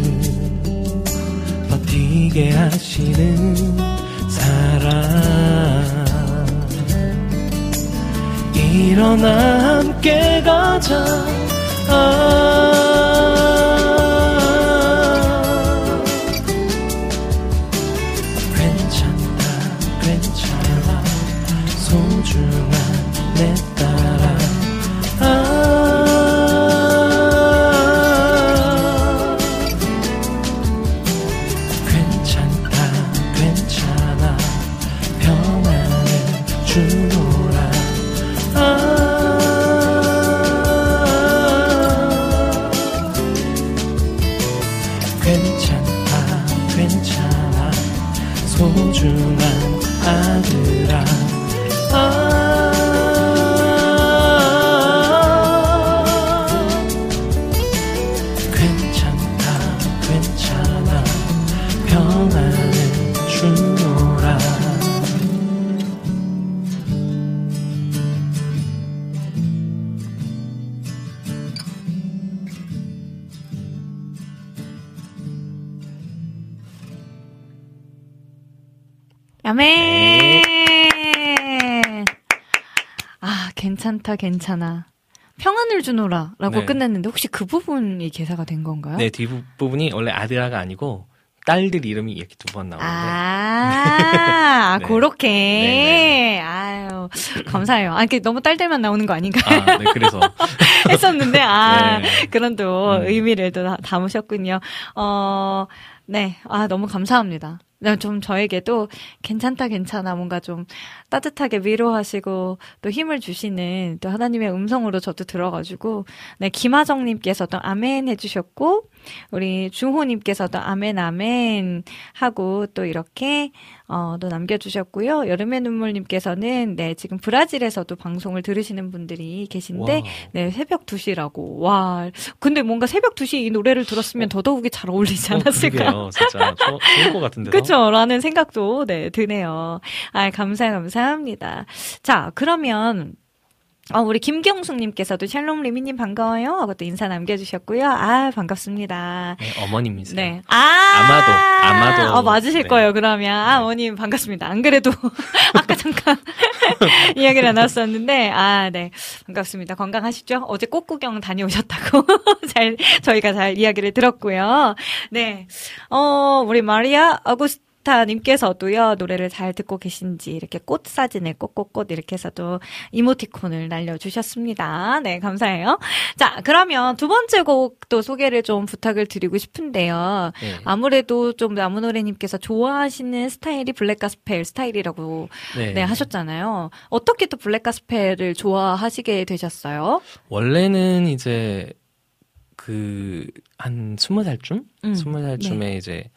버티게 하시는 사랑 일어나 함께 가자. 아. 괜찮다 괜찮아. 소중한 내 괜찮다, 괜찮아. 평안을 주노라. 라고 네. 끝냈는데, 혹시 그 부분이 개사가 된 건가요? 네, 뒷부분이 원래 아들아가 아니고 딸들 이름이 이렇게 두 번 나오는데 아, 네. 그렇게. 네, 아유, 감사해요. 아, 이게 너무 딸들만 나오는 거 아닌가 아, 네, 그래서 했었는데, 아, 네. 그런 또 음. 의미를 또 다- 담으셨군요. 어, 네. 아, 너무 감사합니다. 네, 좀 저에게도 괜찮다, 괜찮아. 뭔가 좀 따뜻하게 위로하시고 또 힘을 주시는 또 하나님의 음성으로 저도 들어가지고, 네, 김하정님께서도 아멘 해주셨고, 우리 중호님께서도 아멘, 아멘 하고 또 이렇게, 어, 또 남겨주셨고요. 여름의 눈물님께서는 네, 지금 브라질에서도 방송을 들으시는 분들이 계신데, 와우. 네, 새벽 2시라고. 와. 근데 뭔가 새벽 2시에 이 노래를 들었으면 더더욱이 잘 어울리지 어, 않았을까? 그러게요. 진짜 좋- 좋을 것 같은데요. 그쵸? 라는 생각도, 네, 드네요. 아, 감사, 감사합니다. 자, 그러면, 어, 우리 김경숙님께서도 샬롬 리미님 반가워요. 하고 또 인사 남겨주셨고요. 아, 반갑습니다. 네, 어머님이세요. 네. 아! 아마도, 아마도. 어, 맞으실 네. 거예요, 그러면. 아, 어머님, 반갑습니다. 안 그래도, 아까 잠깐 이야기를 나눴었는데, 아, 네. 반갑습니다. 건강하시죠? 어제 꽃 구경 다녀오셨다고. 잘, 저희가 잘 이야기를 들었고요. 네. 어, 우리 마리아 아구스 타 님께서도요, 노래를 잘 듣고 계신지, 이렇게 꽃 사진에 꽃꽃꽃 이렇게 해서도 이모티콘을 날려주셨습니다. 네, 감사해요. 자, 그러면 두 번째 곡도 소개를 좀 부탁을 드리고 싶은데요. 네. 아무래도 좀 나무노래님께서 좋아하시는 스타일이 black gospel 스타일이라고 네. 네, 하셨잖아요. 어떻게 또 black gospel을 좋아하시게 되셨어요? 원래는 이제 그 한 스무 살쯤, 음, 스무 네. 살쯤에 이제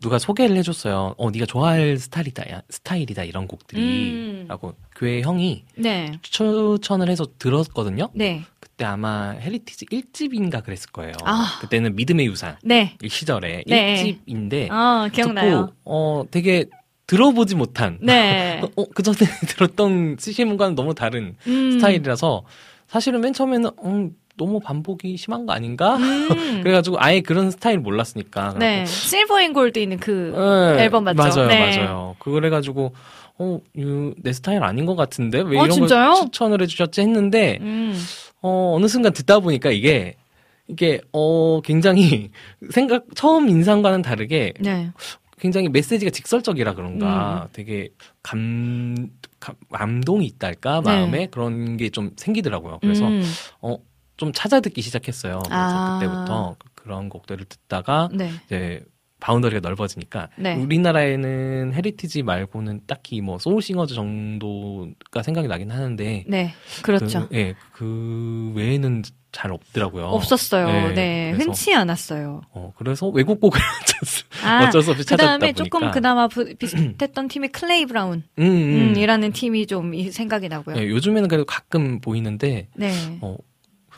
누가 소개를 해줬어요. 어, 네가 좋아할 스타일이다, 야, 스타일이다 이런 음. 곡들이라고 교회 형이 네. 추천을 해서 들었거든요. 네. 그때 아마 헤리티지 1집인가 그랬을 거예요. 아. 그때는 믿음의 유산 네. 이 시절에 네. 1집인데 어, 기억나요. 듣고 어 되게 들어보지 못한 네. 어, 그 전에 들었던 CCM과는 너무 다른 음. 스타일이라서 사실은 맨 처음에는 음, 너무 반복이 심한 거 아닌가? 음. 그래가지고 아예 그런 스타일 몰랐으니까. 네. Silver and Gold 있는 그 네, 앨범 맞죠? 맞아요, 네. 맞아요. 그래가지고 어, 유, 내 스타일 아닌 것 같은데 왜 어, 이런 진짜요? 걸 추천을 해주셨지 했는데 음. 어, 어느 순간 듣다 보니까 이게 이게 어 굉장히 생각 처음 인상과는 다르게 네. 굉장히 메시지가 직설적이라 그런가 음. 되게 감, 감 감동이 있달까 네. 마음에 그런 게 좀 생기더라고요. 그래서 음. 어 좀 찾아 듣기 시작했어요. 그래서 아. 그때부터 그런 곡들을 듣다가 네. 이제 boundary가 넓어지니까 네. 우리나라에는 헤리티지 말고는 딱히 뭐 소울싱어즈 정도가 생각이 나긴 하는데 네. 그렇죠. 그, 예, 그 외에는 잘 없더라고요. 없었어요. 네. 네, 그래서- 흔치 않았어요. 어, 그래서 외국 곡을 어쩔 수, 아, 어쩔 수 없이 찾았다 그다음에 보니까 조금 그나마 부- 비슷했던 팀이 클레이 브라운 음, 음. 음, 이라는 팀이 좀 이- 생각이 나고요. 예, 요즘에는 그래도 가끔 보이는데 네. 어,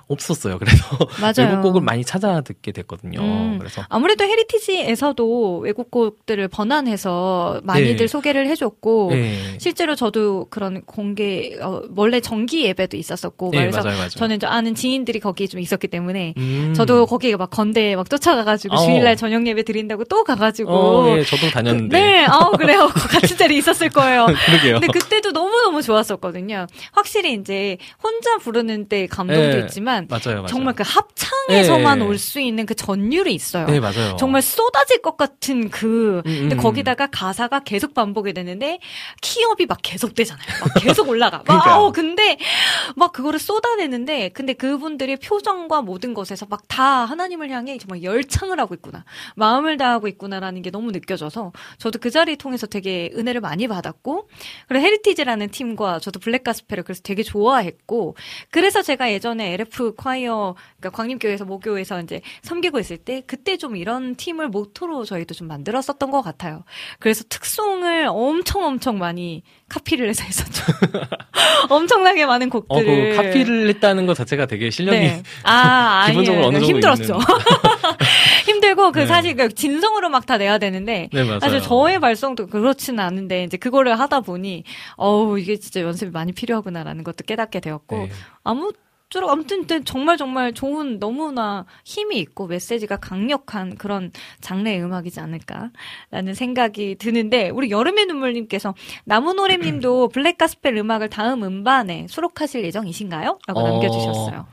없었어요. 그래서 맞아요. 외국 곡을 많이 찾아 듣게 됐거든요. 음. 그래서 아무래도 헤리티지에서도 외국 곡들을 번안해서 많이들 네. 소개를 해줬고 예. 실제로 저도 그런 공개 어, 원래 정기 예배도 있었었고 예, 그래서 맞아요, 맞아요. 저는 저 아는 지인들이 거기 좀 있었기 때문에 음. 저도 거기에 막 건대 막 쫓아가가지고 어. 주일날 저녁 예배 드린다고 또 가가지고 어, 예, 저도 다녔는데. 네, 어 그래요. 그 같은 자리에 있었을 거예요. 그러게요. 근데 그때도 너무 너무 좋았었거든요. 확실히 이제 혼자 부르는 때 감동도 네, 있지만 맞아요, 맞아요. 정말 그 합창에서만 네. 올수 있는 그 전율이 있어요. 네, 맞아요. 정말 쏟아질 것 같은 그 음, 근데 음, 거기다가 가사가 계속 반복이 되는데 키업이 막 계속 되잖아요. 막 계속 올라가. 막. 어, 근데 막 그거를 쏟아내는데 근데 그분들의 표정과 모든 것에서 막 다 하나님을 향해 정말 열창을 하고 있구나. 마음을 다하고 있구나라는 게 너무 느껴져서 저도 그 자리 통해서 되게 은혜를 많이 받았고 그리고 헤리티지라는 팀과 저도 black gospel을 그래서 되게 좋아했고 그래서 제가 예전에 LF 콰이어 그러니까 광림교회에서 모교에서 이제 섬기고 있을 때 그때 좀 이런 팀을 모토로 저희도 좀 만들었었던 것 같아요. 그래서 특송을 엄청 엄청 많이 카피를 해서 했었죠. 엄청나게 많은 어, 곡들을 그 카피를 했다는 것 자체가 되게 실력이 네. 아, 기본적으로 아니에요. 어느 정도 힘들었죠. 힘들고 그 네. 사실 그 진성으로 막 다 내야 되는데 네. 사실 저의 발성도 그렇지는 않은데 이제 그거를 하다 보니 어우 이게 진짜 연습이 많이 필요하구나라는 것도 깨닫게 되었고 네. 아무 쪼록 아무튼 정말 정말 좋은 너무나 힘이 있고 메시지가 강력한 그런 장르의 음악이지 않을까라는 생각이 드는데 우리 여름의 눈물님께서 나무노래님도 블랙 가스펠 음악을 다음 음반에 수록하실 예정이신가요? 라고 어. 남겨주셨어요.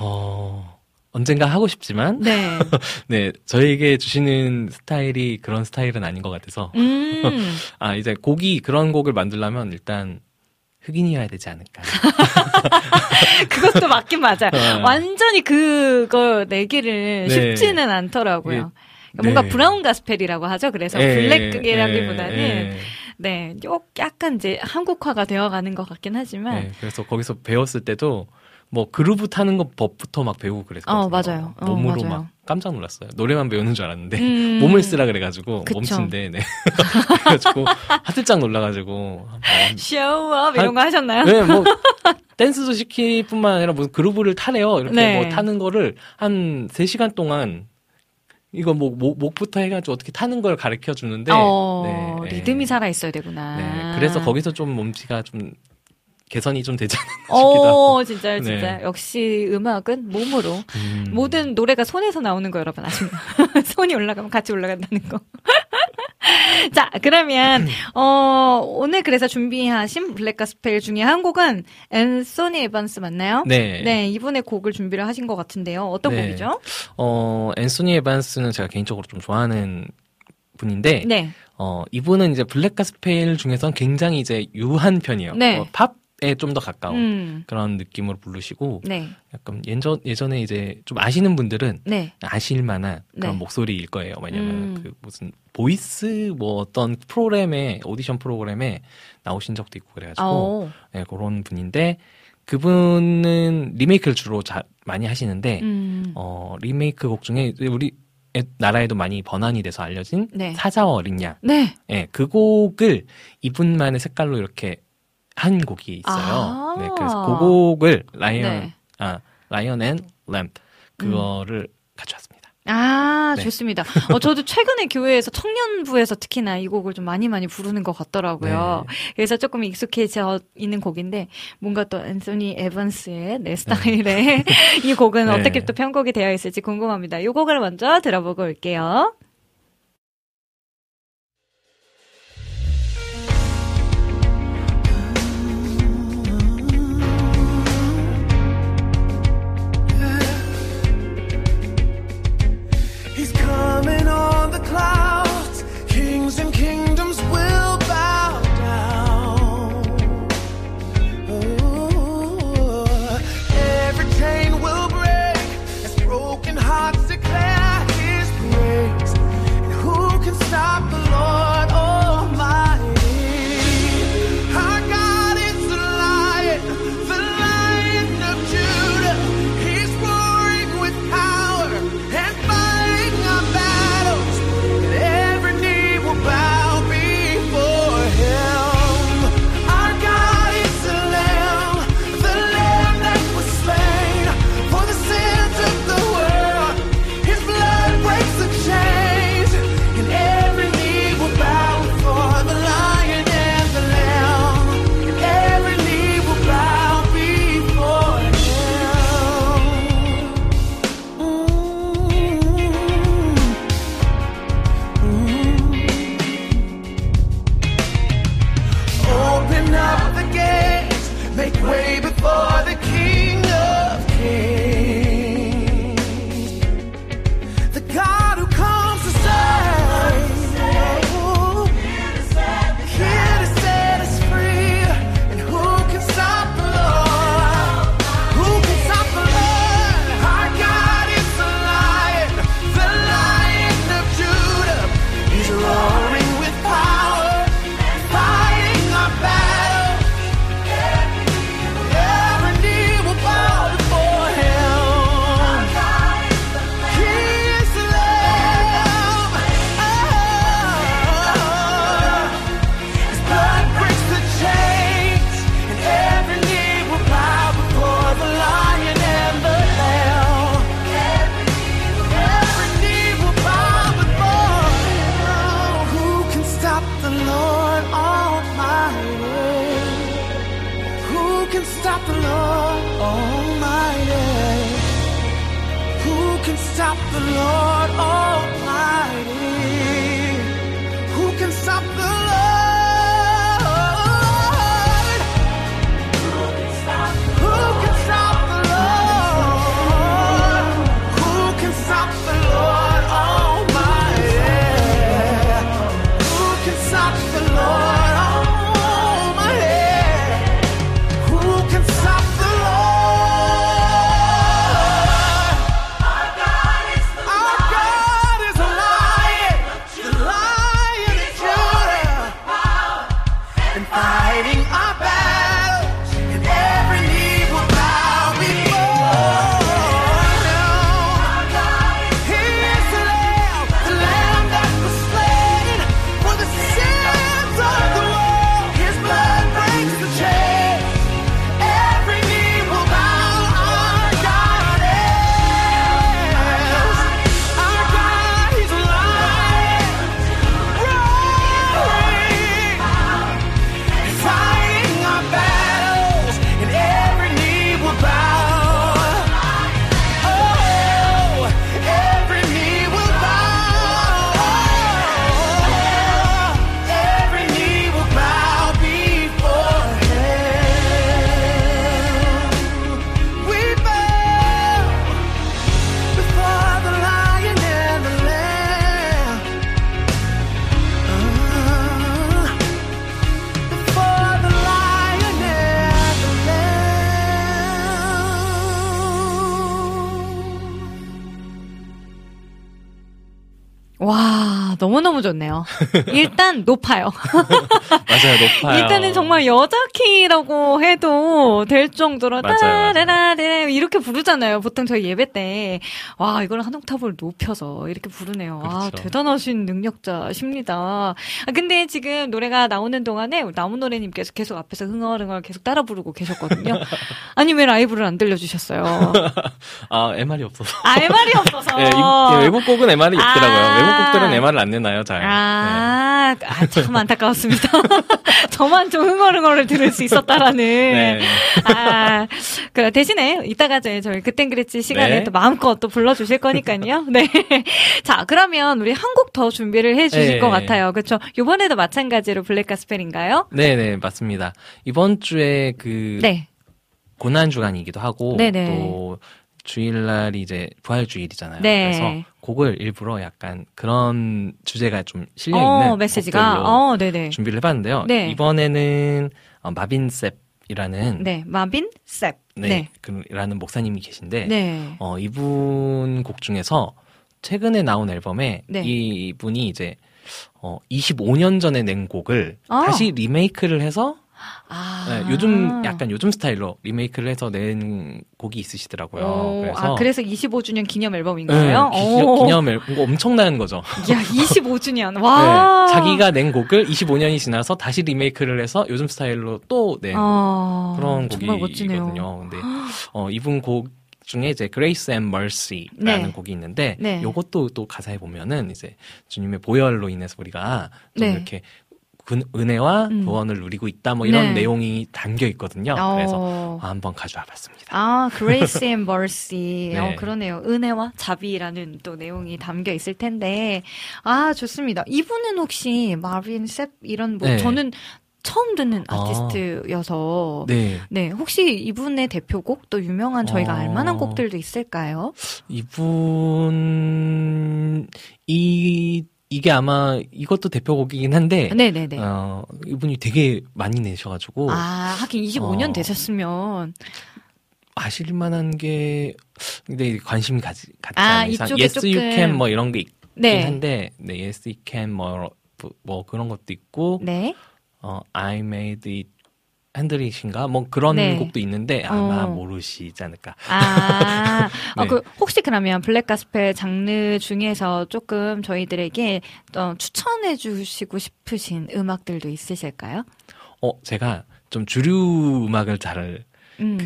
어, 언젠가 하고 싶지만 네. 네, 저에게 주시는 스타일이 그런 스타일은 아닌 것 같아서 음. 아, 이제 곡이 그런 곡을 만들려면 일단 흑인이어야 되지 않을까. 그것도 맞긴 맞아요. 어. 완전히 그걸 내기를 네. 쉽지는 않더라고요. 뭔가 네. 브라운 가스펠이라고 하죠. 그래서 예, 블랙이라기보다는 예, 예. 네, 요 약간 이제 한국화가 되어가는 것 같긴 하지만 네, 그래서 거기서 배웠을 때도 뭐 그루브 타는 거 법부터 막 배우고 그랬거든요. 어, 맞아요. 어, 몸으로 맞아요. 막 깜짝 놀랐어요. 노래만 배우는 줄 알았는데 음. 몸을 쓰라 그래가지고 그쵸. 몸친데 네. 그래가지고 하늘짝 놀라가지고 한- 쇼업 이런 거 하셨나요? 네, 뭐 댄스도 시킬 뿐만 아니라 무슨 그루브를 타래요. 이렇게 네. 뭐 타는 거를 한 3시간 동안 이거 뭐 목, 목부터 해가지고 어떻게 타는 걸 가르쳐 주는데 어, 네, 네. 리듬이 살아 있어야 되구나. 네, 그래서 거기서 좀 몸치가 좀 개선이 좀 되지 않았나 싶기도 하고. 어, 진짜요, 진짜. 네. 역시 음악은 몸으로. 음. 모든 노래가 손에서 나오는 거 여러분 아시나요? 손이 올라가면 같이 올라간다는 거. 자, 그러면, 어, 오늘 그래서 준비하신 black gospel 중에 한 곡은 앤소니 에반스 맞나요? 네. 네, 이분의 곡을 준비를 하신 것 같은데요. 어떤 네. 곡이죠? 어, 앤소니 에반스는 제가 개인적으로 좀 좋아하는 분인데, 네. 어, 이분은 이제 black gospel 중에선 굉장히 이제 유한 편이에요. 네. 어, 팝 에 좀 더 가까운 음. 그런 느낌으로 부르시고, 네. 약간 예전, 예전에 이제 좀 아시는 분들은 네. 아실 만한 그런 네. 목소리일 거예요. 왜냐면 음. 그 무슨 Voice 뭐 어떤 프로그램에, 오디션 프로그램에 나오신 적도 있고 그래가지고, 어. 네, 그런 분인데, 그분은 리메이크를 주로 자, 많이 하시는데, 음. 어, 리메이크 곡 중에 우리 에- 나라에도 많이 번안이 돼서 알려진 네. 사자와 어린 양. 네. 예, 그 곡을 이분만의 색깔로 이렇게 한 곡이 있어요. 아. 네, 그래서 그 곡을 Lion, 네. 아, Lion and Lamb 그거를 가져왔습니다. 아, 네. 좋습니다. 어, 저도 최근에 교회에서 청년부에서 특히나 이 곡을 좀 많이 많이 부르는 것 같더라고요. 네. 그래서 조금 익숙해져 있는 곡인데, 뭔가 또 앤소니 에반스의 내 스타일의 이 곡은 네. 어떻게 또 편곡이 되어 있을지 궁금합니다. 이 곡을 먼저 들어보고 올게요. 좋네요. 일단 높아요. 맞아요, 높아요. 일단은 정말 여자 키라고 해도 될 정도로. 따라라라 이렇게 부르잖아요. 보통 저희 예배 때. 와, 이걸 한 옥타브를 높여서 이렇게 부르네요. 아, 그렇죠. 대단하신 능력자십니다. 아, 근데 지금 노래가 나오는 동안에 우리 나무노래님께서 계속 앞에서 흥얼흥얼 계속 따라 부르고 계셨거든요. 아니, 왜 라이브를 안 들려주셨어요? 아, MR이 없어서. 아, MR이 없어서. 예, 이- 예, 외국 곡은 MR이 있더라고요. 아. 외국 곡들은 MR을 안 내나요, 잘. 네. 아, 아, 참 안타까웠습니다. 저만 좀 흥얼흥얼을 들을 수 있었다라는. 네. 아, 그 대신에 이따가 이제 저희 그땐 그랬지 시간에 네. 또 마음껏 또 불러주실 거니까요. 네. 자, 그러면 우리 한 곡 더 준비를 해주실 네. 것 같아요. 그렇죠? 이번에도 마찬가지로 블랙 가스펠인가요? 네, 네, 맞습니다. 이번 주에 그 네. 고난 주간이기도 하고 네네. 또 주일날이 이제 부활 주일이잖아요. 네. 그래서 곡을 일부러 약간 그런 주제가 좀 실려 어, 있는 메시지가. 곡들로 어. 준비를 해봤는데요. 네. 이번에는 어, 마빈 셉이라는 네. 마빈 셉. 네, 네. 목사님이 계신데 네. 어, 이분 곡 중에서 최근에 나온 앨범에 네. 이분이 이제 어, 25년 전에 낸 곡을 아. 다시 리메이크를 해서 아. 네, 요즘 약간 요즘 스타일로 리메이크를 해서 낸 곡이 있으시더라고요. 오, 그래서 아, 그래서 25주년 기념 네, 앨범인가요? 기, 오. 기념 앨범 엄청난 거죠. 야, 25주년. 와. 네, 자기가 낸 곡을 25년이 지나서 다시 리메이크를 해서 요즘 스타일로 또낸 아, 그런. 곡이거든요. 근데 어, 이분 곡 중에 이제 Grace and Mercy라는 네. 곡이 있는데 네. 요것도 또 가사에 보면은 이제 주님의 보혈로 인해서 우리가 좀 네. 이렇게 근- 은혜와 음. 구원을 누리고 있다 뭐 이런 네. 내용이 담겨 있거든요. 어. 그래서 한번 가져와 봤습니다. 아, Grace and Mercy. 어, 네. 그러네요. 은혜와 자비라는 또 내용이 담겨 있을 텐데. 아, 좋습니다. 이분은 혹시 마빈 셉 이런 뭐 네. 저는 처음 듣는 아. 아티스트여서 네. 네. 혹시 이분의 대표곡 또 유명한 저희가 어. 알 만한 곡들도 있을까요? 이분 이 이게 아마 이것도 대표곡이긴 한데 네, 네, 네. 어, 이분이 되게 많이 내셔가지고 아, 하긴 25년 어. 되셨으면 아실 만한 게 근데 관심이 가지 갖지 아, 않은 이상 Yes 조금- Can 뭐 이런 게 있긴 네. 한데 네 Yes You Can 뭐, 뭐 그런 것도 있고 네. 어 I Made It 핸들이신가 뭐 그런 네. 곡도 있는데 아마 어. 모르시지 않을까. 아, 어, 네. 그 혹시 그러면 블랙 가스펠 장르 중에서 조금 저희들에게 어, 추천해 주시고 싶으신 음악들도 있으실까요? 어 제가 좀 주류 음악을 잘 음.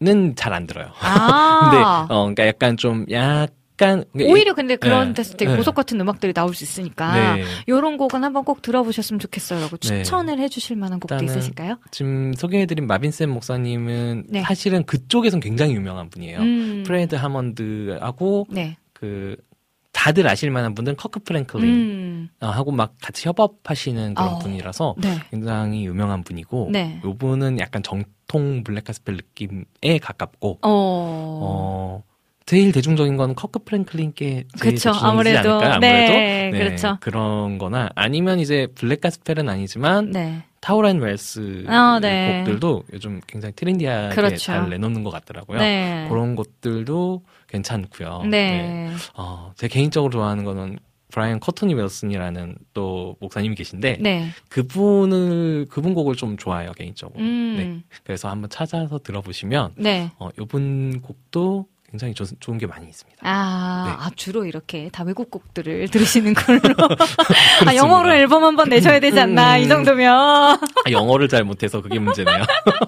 그는 잘 안 들어요. 아, 근데 어 그러니까 약간 좀 약 간 그러니까 오히려 근데 그런 네. 데서 되게 네. 보석 같은 음악들이 나올 수 있으니까 네. 요런 곡은 한번 꼭 들어보셨으면 좋겠어요라고 네. 추천을 해주실 만한 곡도 있으실까요? 지금 소개해드린 마빈 셉 목사님은 네. 사실은 그쪽에선 굉장히 유명한 분이에요. 음. 프레드 해먼드하고 네. 그 다들 아실 만한 분들은 커크 프랭클린 음. 어, 하고 막 같이 협업하시는 그런 어. 분이라서 네. 굉장히 유명한 분이고 네. 요 분은 약간 정통 블랙 가스펠 느낌에 가깝고 어. 어 제일 대중적인 건 커크 프랭클린께 대중적이지 아무래도. 않을까요? 네, 아무래도 그렇죠. 그런 거나 아니면 이제 블랙 가스펠은 아니지만 네. 타우렌 웰스 아, 네. 곡들도 요즘 굉장히 트렌디하게 그렇죠. 잘 내놓는 것 같더라고요. 네. 그런 것들도 괜찮고요. 네. 어, 제 개인적으로 좋아하는 거는 브라이언 커토니 웰슨이라는 또 목사님이 계신데 네. 그분을 그분 곡을 좀 좋아해요 개인적으로. 음. 네. 그래서 한번 찾아서 들어보시면 네. 어, 이분 곡도 굉장히 좋, 좋은 게 많이 있습니다. 아, 네. 아, 주로 이렇게 다 외국 곡들을 들으시는 걸로. 아, 영어로 앨범 한번 내셔야 되지 않나, 이 음. 정도면. 아, 영어를 잘 못해서 그게 문제네요.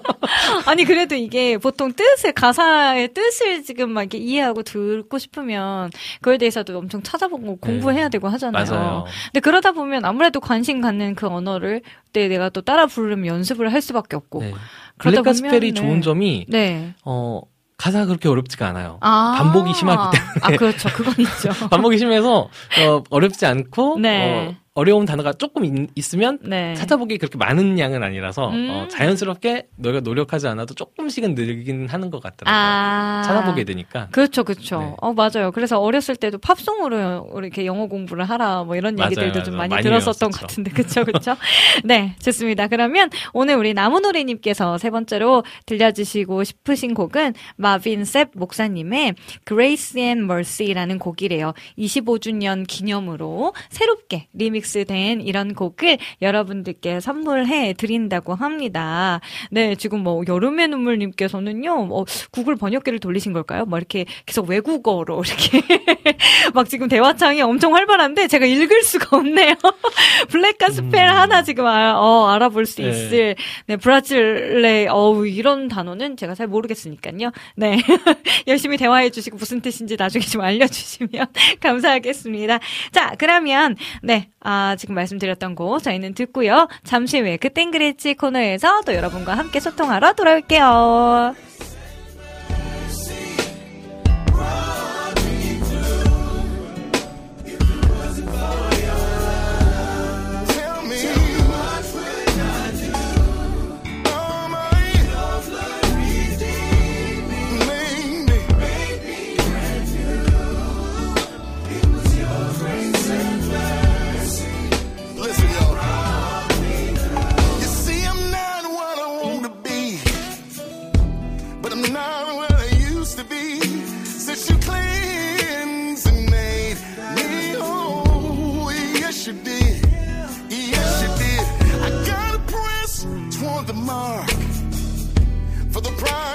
아니, 그래도 이게 보통 뜻을, 가사의 뜻을 지금 막 이렇게 이해하고 듣고 싶으면 그거에 대해서도 엄청 찾아보고 공부해야 되고 하잖아요. 네. 맞아요. 근데 그러다 보면 아무래도 관심 갖는 그 언어를 때 내가 또 따라 부르면 연습을 할 수밖에 없고. 네. 그러다 블랙 가스펠이 보면, 좋은 네. 점이 네. 어 가사가 그렇게 어렵지가 않아요. 아. 반복이 심하기 때문에. 아, 그렇죠. 그건 있죠. 반복이 심해서 어, 어렵지 않고 네. 어, 어려운 단어가 조금 있, 으면 네. 찾아보기 그렇게 많은 양은 아니라서 음. 어, 자연스럽게 너가 노력하지 않아도 조금씩은 늘긴 하는 것 같더라고요. 아. 찾아보게 되니까. 그렇죠, 그렇죠. 네. 어, 맞아요. 그래서 어렸을 때도 팝송으로 이렇게 영어 공부를 하라, 뭐 이런 맞아요, 얘기들도 좀 맞아요. 많이, 많이 들었었던 것. 같은데, 그쵸, 그쵸? 네, 좋습니다. 그러면 오늘 우리 나무노래님께서 세 번째로 들려주시고 싶으신 곡은 마빈 셉 목사님의 Grace and Mercy라는 곡이래요. 25주년 기념으로 새롭게 리믹스 된 이런 곡을 여러분들께 선물해 드린다고 합니다. 네, 지금 뭐 여름의 눈물님께서는요, 뭐 구글 번역기를 돌리신 걸까요? 뭐 이렇게 계속 외국어로 이렇게 막 지금 대화창이 엄청 활발한데 제가 읽을 수가 없네요. 블랙 가스펠 하나 지금 아, 어, 알아볼 수 네. 있을 네 브라질레 어우 이런 단어는 제가 잘 모르겠으니까요. 네 열심히 대화해 주시고 무슨 뜻인지 나중에 좀 알려주시면 감사하겠습니다. 자 그러면 네 아, 지금 말씀드렸던 곡 저희는 듣고요. 잠시 후에 그땐 그랬지 코너에서 또 여러분과 함께 소통하러 돌아올게요. for the prize.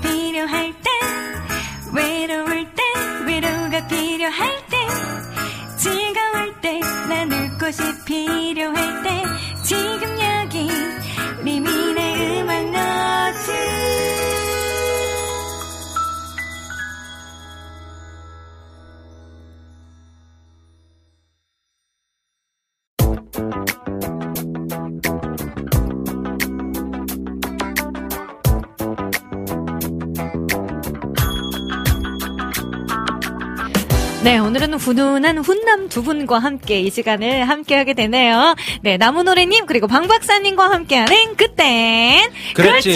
필요할 때 외로울 때 위로가 필요할 때 즐거울 때 나눌 곳이 필요할 때 지금 네, 오늘은 훈훈한 훈남 두 분과 함께 이 시간을 함께하게 되네요. 네, 나무노래님 그리고 방 박사님과 함께하는 그땐 그랬지. 우!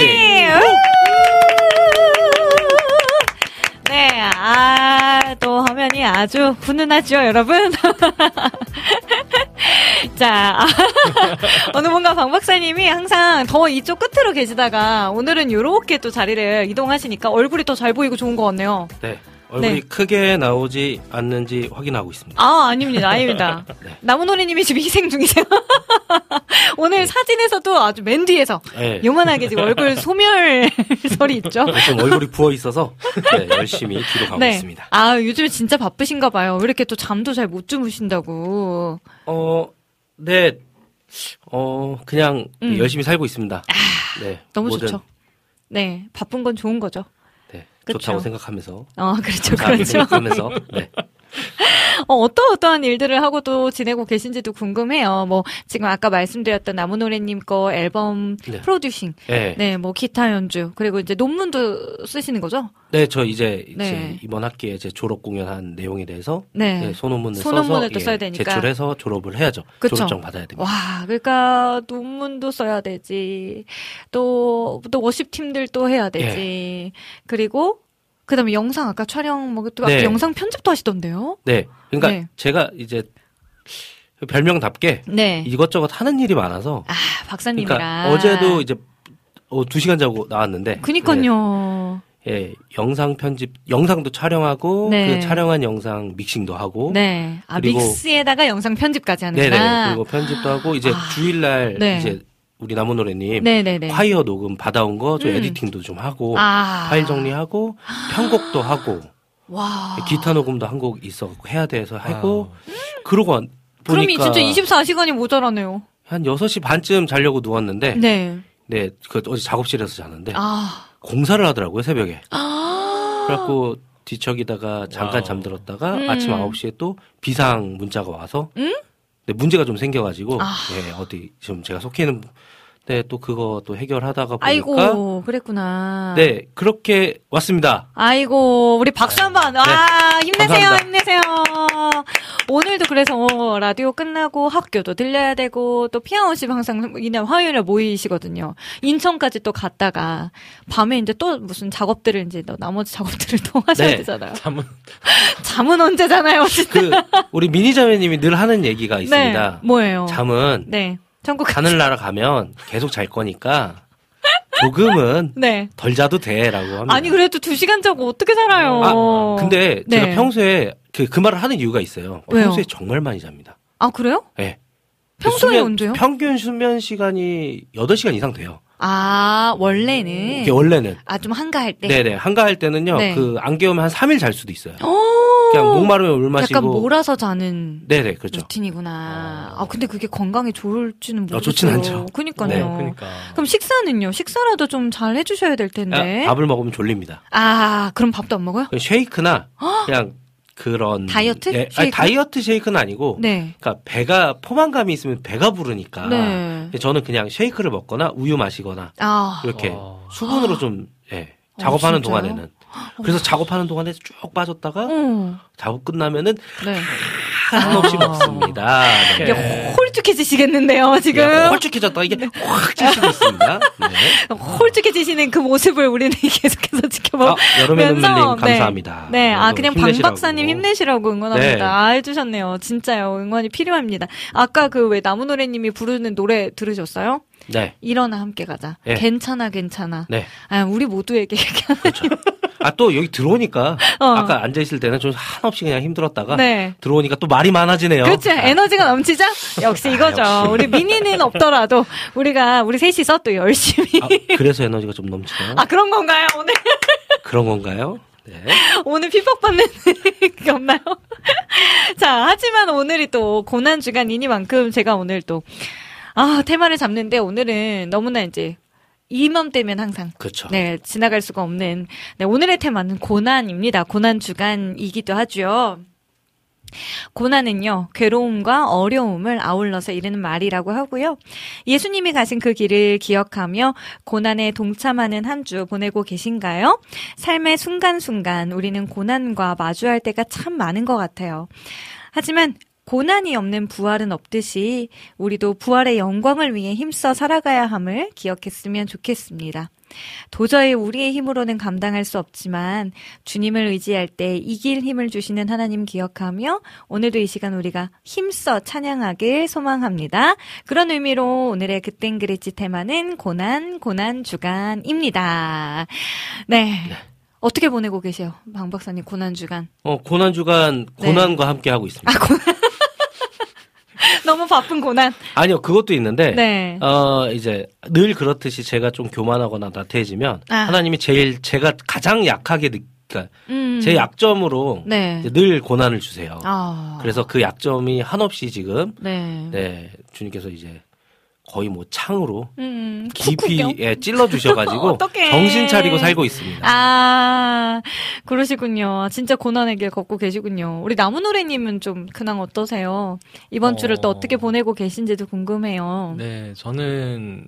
네, 아, 또 화면이 아주 훈훈하죠, 여러분. 자, 어느 뭔가 방 박사님이 항상 더 이쪽 끝으로 계시다가 오늘은 이렇게 또 자리를 이동하시니까 얼굴이 더 잘 보이고 좋은 것 같네요. 네. 얼굴이 네. 크게 나오지 않는지 확인하고 있습니다. 아, 아닙니다. 아닙니다. 네. 나무노래님이 지금 희생 중이세요. 오늘 사진에서도 아주 맨 뒤에서 네. 요만하게 지금 얼굴 소멸설이 있죠. 좀 얼굴이 부어 있어서 네, 열심히 뒤로 가고 있습니다. 아, 요즘 진짜 바쁘신가 봐요. 왜 이렇게 또 잠도 잘 못 주무신다고. 어, 네. 어, 그냥 음. 열심히 살고 있습니다. 네. 너무 뭐든, 좋죠. 네, 바쁜 건 좋은 거죠. 네. 그쵸. 좋다고 생각하면서. 어, 그렇죠. 그렇죠. 생각하면서. 네. 어, 어떠 어떠한 일들을 하고도 지내고 계신지도 궁금해요. 뭐, 지금 아까 말씀드렸던 나무노래님 거 앨범 네. 프로듀싱. 네. 네, 뭐, 기타 연주. 그리고 이제 논문도 쓰시는 거죠? 네, 저 이제, 이제 네. 이번 학기에 제 졸업 공연한 내용에 대해서 네. 네, 소논문을 소논문을 써서 또 예, 써야 되니까. 제출해서 졸업을 해야죠. 그쵸. 졸업증 받아야 됩니다. 와, 그러니까 논문도 써야 되지. 또, 또 워십 팀들 또 해야 되지. 그리고 그다음에 영상 아까 촬영 뭐 또 네. 영상 편집도 하시던데요? 네. 그러니까 네. 제가 이제 별명답게 네. 이것저것 하는 일이 많아서 아, 박사님이랑. 그러니까 어제도 이제 어, 두 시간 자고 나왔는데. 그니까요. 네, 예, 영상 편집, 영상도 촬영하고 네. 그 촬영한 영상 믹싱도 하고. 네. 아, 그리고- 믹스에다가 영상 편집까지. 하는구나. 그리고 편집도 하고 이제 아, 주일날 네. 이제 우리 나무노래님 네네네. 파이어 녹음 받아온 거좀 음. 에디팅도 좀 하고 아. 파일 정리하고 편곡도 하고 와. 기타 녹음도 한 곡 있어 해야 돼서 하고 그러고 와- 그럼 이 보니까 진짜 24시간이 모자라네요. 한 6시 반쯤 자려고 누웠는데 네. 네, 그 어제 작업실에서 자는데 아. 공사를 하더라고요 새벽에. 아. 그래갖고 뒤척이다가 잠깐 와우. 잠들었다가 음. 아침 9시에 또 비상 문자가 와서 음? 네, 문제가 좀 생겨가지고 아. 예, 어디 지금 제가 속해 있는 네, 또 그거 또 해결하다가 보니까 아이고, 그랬구나. 네 그렇게 왔습니다. 아이고, 우리 박수 한 번. 아, 힘내세요, 감사합니다. 힘내세요. 오늘도 그래서 라디오 끝나고 학교도 들려야 되고, 또 피아노 씨 항상 이날 화요일에 모이시거든요. 인천까지 또 갔다가, 밤에 이제 또 무슨 작업들을 이제 또 나머지 작업들을 또 하셔야 네. 되잖아요. 잠은 잠은 언제잖아요. 그 우리 미니 자매님이 늘 하는 얘기가 있습니다. 네. 뭐예요? 잠은 네. 천국 하늘나라 가면 계속 잘 거니까 조금은 네. 덜 자도 돼라고 합니다. 아니, 그래도 두 시간 자고 어떻게 살아요? 아, 근데 제가 네. 평소에 그, 그 말을 하는 이유가 있어요. 왜요? 평소에 정말 많이 잡니다. 아, 그래요? 예. 평소에 수면- 언제요? 평균 수면 시간이 8시간 이상 돼요. 아, 원래는. 이게 원래는. 아, 좀 한가할 때. 네. 네 한가할 때는요. 네. 그 안 깨우면 한 3일 잘 수도 있어요. 오! 그냥 목마르면 물 마시고. 약간 몰아서 자는 네네, 그렇죠. 루틴이구나. 아, 근데 그게 건강에 좋을지는 모르겠어요. 어, 좋진 않죠. 그니까요. 네, 그러니까 그럼 식사는요? 식사라도 좀 잘 해주셔야 될 아, 텐데. 밥을 먹으면 졸립니다. 아, 그럼 밥도 안 먹어요? 그냥 쉐이크나 그냥 그런 다이어트? 예, 아니, 쉐이크? 다이어트 쉐이크는 아니고 네. 그러니까 배가 포만감이 있으면 배가 부르니까 네. 저는 그냥 쉐이크를 먹거나 우유 마시거나 아, 이렇게 어. 수분으로 좀 예, 작업하는 진짜요? 동안에는 그래서 작업하는 동안에 쭉 빠졌다가 어, 작업 끝나면은 네. 한없이 아. 먹습니다. 네. 이게 홀쭉해지시겠는데요, 지금. 네, 홀쭉해졌다 이게 확 찌시고 있습니다. 네. 홀쭉해지시는 그 모습을 우리는 계속해서 아, 지켜보면서. 여름의 눈물님 네. 감사합니다. 네, 아, 그냥 방. 박사님 힘내시라고 응원합니다. 네. 아, 해주셨네요. 진짜요. 응원이 필요합니다. 아까 그 왜 나무노래님이 부르는 노래 들으셨어요? 네, 일어나 함께 가자. 네. 괜찮아, 괜찮아. 네. 아, 우리 모두에게. 그렇죠. 아 또 여기 들어오니까 어. 아까 앉아 있을 때는 좀 한없이 그냥 힘들었다가 네. 들어오니까 또 말이 많아지네요. 그렇죠. 아, 에너지가 넘치죠? 역시 이거죠. 역시. 우리 미니는 없더라도 우리가 우리 셋이서 또 열심히. 아, 그래서 에너지가 좀 넘치나요? 아, 그런 건가요, 오늘? 그런 건가요? 네. 오늘 핍박받는 게 없나요? 자, 하지만 오늘이 또 고난 주간이니만큼 제가 오늘 또, 아, 테마를 잡는데 오늘은 너무나 이제 이맘때면 항상 그렇죠. 네, 지나갈 수가 없는 네, 오늘의 테마는 고난입니다. 고난 주간이기도 하죠. 고난은요, 괴로움과 어려움을 아울러서 이르는 말이라고 하고요. 예수님이 가신 그 길을 기억하며 고난에 동참하는 한 주 보내고 계신가요? 삶의 순간순간 우리는 고난과 마주할 때가 참 많은 것 같아요. 하지만 고난이 없는 부활은 없듯이 우리도 부활의 영광을 위해 힘써 살아가야 함을 기억했으면 좋겠습니다. 도저히 우리의 힘으로는 감당할 수 없지만 주님을 의지할 때 이길 힘을 주시는 하나님 기억하며 오늘도 이 시간 우리가 힘써 찬양하길 소망합니다. 그런 의미로 오늘의 그땐 그랬지 테마는 고난 고난 주간입니다. 네. 어떻게 보내고 계세요? 방 박사님 고난 주간. 어, 고난 주간 네. 고난과 함께 하고 있습니다. 너무 바쁜 고난. 아니요, 그것도 있는데 네. 어, 이제 늘 그렇듯이 제가 좀 교만하거나 나태해지면 아. 하나님이 제일 제가 가장 약하게 느, 그러니까 음. 제 약점으로 네. 늘 고난을 주세요. 아. 그래서 그 약점이 한없이 지금 네. 네, 주님께서 이제 거의 뭐 창으로 음, 깊이 쿡쿡이요? 예, 찔러 주셔가지고. 정신 차리고 살고 있습니다. 아, 그러시군요. 진짜 고난의 길 걷고 계시군요. 우리 나무노래님은 좀 근황 어떠세요? 이번 어. 주를 또 어떻게 보내고 계신지도 궁금해요. 네, 저는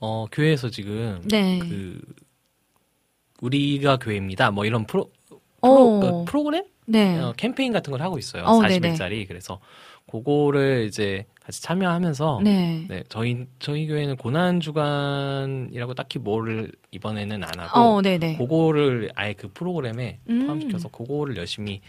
어 교회에서 지금 네. 그 우리가 교회입니다. 뭐 이런 프로 어. 프로, 어, 프로그램 네. 어, 캠페인 같은 걸 하고 있어요. 어, 40일짜리. 그래서 그거를 이제 같이 참여하면서 네. 네. 저희 저희 교회는 고난 주간이라고 딱히 뭐를 이번에는 안 하고 어, 네네. 그거를 아예 그 프로그램에 음. 포함시켜서 그거를 열심히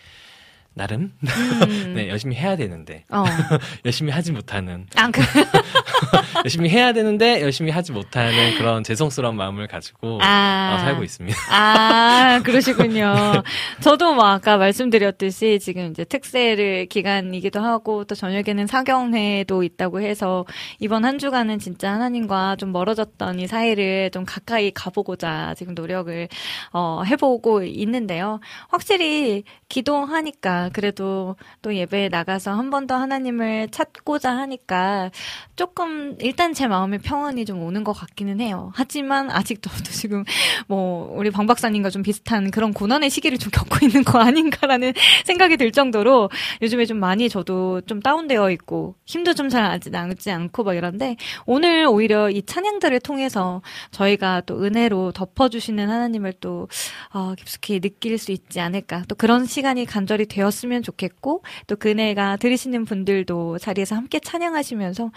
나름 음. 네 열심히 해야 되는데 어. 열심히 하지 못하는 아, 그, 열심히 해야 되는데 열심히 하지 못하는 그런 죄송스러운 마음을 가지고 아. 어, 살고 있습니다. 아, 그러시군요. 저도 뭐 아까 말씀드렸듯이 지금 이제 특세를 기간이기도 하고 또 저녁에는 사경회도 있다고 해서 이번 한 주간은 진짜 하나님과 좀 멀어졌던 이 사이를 좀 가까이 가보고자 지금 노력을 어, 해보고 있는데요. 확실히 기도하니까 그래도 또 예배에 나가서 한 번 더 하나님을 찾고자 하니까 조금 일단 제 마음에 평안이 좀 오는 것 같기는 해요. 하지만 아직도 지금 뭐 우리 방 박사님과 좀 비슷한 그런 고난의 시기를 좀 겪고 있는 거 아닌가라는 생각이 들 정도로 요즘에 좀 많이 저도 좀 다운되어 있고 힘도 좀잘 나지 않고 막 이런데 오늘 오히려 이 찬양들을 통해서 저희가 또 은혜로 덮어주시는 하나님을 또 어, 깊숙이 느낄 수 있지 않을까 또 그런 시간이 간절히 되었 으면 좋겠고 또 그네가 들으시는 분들도 자리에서 함께 찬양하시면서 어,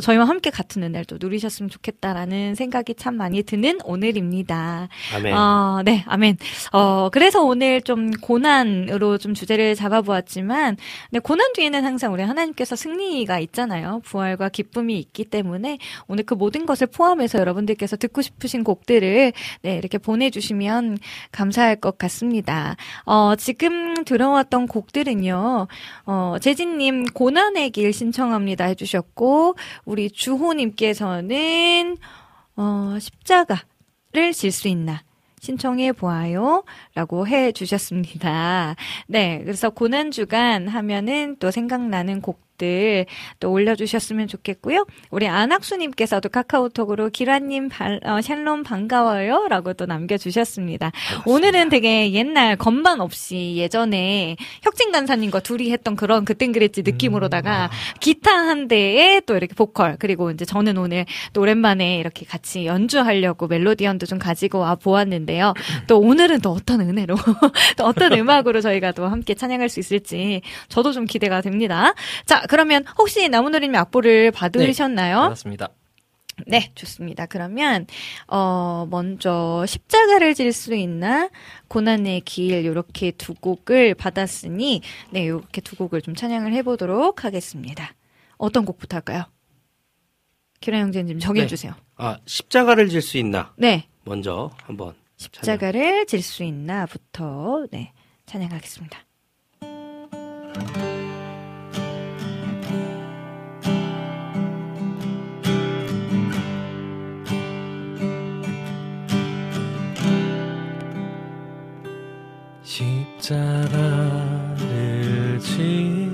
저희와 함께 같은 은혜를 또 누리셨으면 좋겠다라는 생각이 참 많이 드는 오늘입니다. 아멘. 어, 네, 아멘. 어, 그래서 오늘 좀 고난으로 좀 주제를 잡아보았지만, 네, 고난 뒤에는 항상 우리 하나님께서 승리가 있잖아요. 부활과 기쁨이 있기 때문에 오늘 그 모든 것을 포함해서 여러분들께서 듣고 싶으신 곡들을 네, 이렇게 보내주시면 감사할 것 같습니다. 어, 지금 들어왔던 곡들은요, 어, 재진님 고난의 길 신청합니다 해주셨고, 우리 주호님께서는 어, 십자가를 질 수 있나? 신청해 보아요. 라고 해 주셨습니다. 네. 그래서 고난주간 하면은 또 생각나는 곡 들 또 올려주셨으면 좋겠고요. 우리 안학수님께서도 카카오톡으로 기라님 발, 어, 샬롬 반가워요. 라고 또 남겨주셨습니다. 오늘은 되게 옛날 건반 없이 예전에 혁진 간사님과 둘이 했던 그런 그땐 그랬지 느낌으로다가 기타 한 대에 또 이렇게 보컬 그리고 이제 저는 오늘 또 오랜만에 이렇게 같이 연주하려고 멜로디언도 좀 가지고 와 보았는데요. 또 오늘은 또 어떤 은혜로 또 어떤 음악으로 저희가 또 함께 찬양할 수 있을지 저도 좀 기대가 됩니다. 자 그러면 혹시 나무노리님 악보를 받으셨나요? 반갑습니다. 네, 좋습니다. 그러면 어 먼저 십자가를 질 수 있나 고난의 길 요렇게 두 곡을 받았으니 네, 요렇게 두 곡을 좀 찬양을 해 보도록 하겠습니다. 어떤 곡부터 할까요? 기라 형제님 좀 정해 주세요. 아 십자가를 질 수 있나? 네. 먼저 한번 십자가를 질 수 있나부터 네, 찬양하겠습니다. 십자가를 질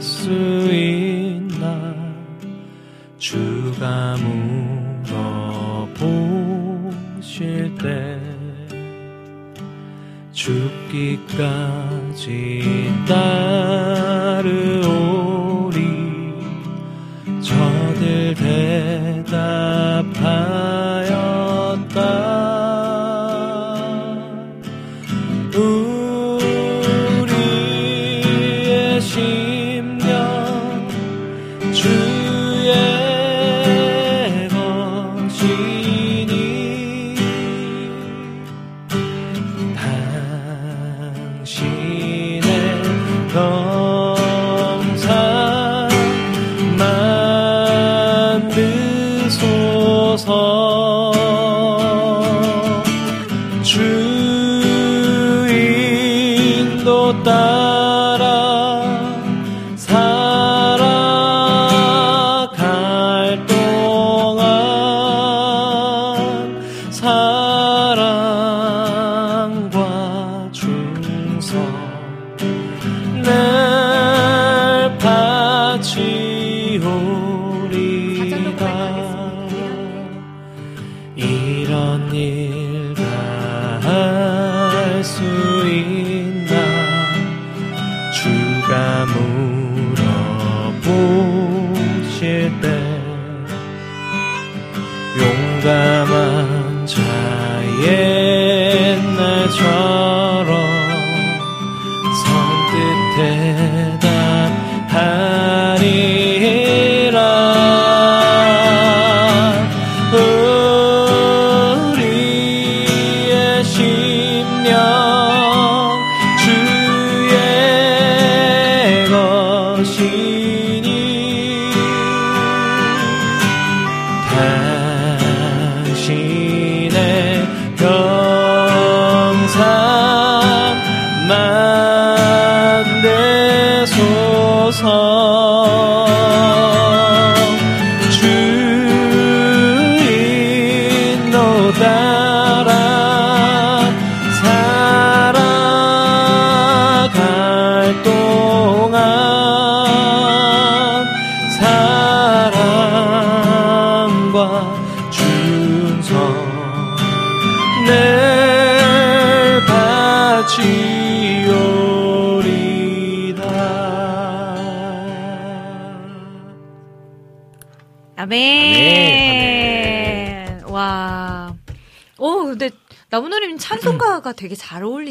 수 있나? 주가 물어보실 때 죽기까지 따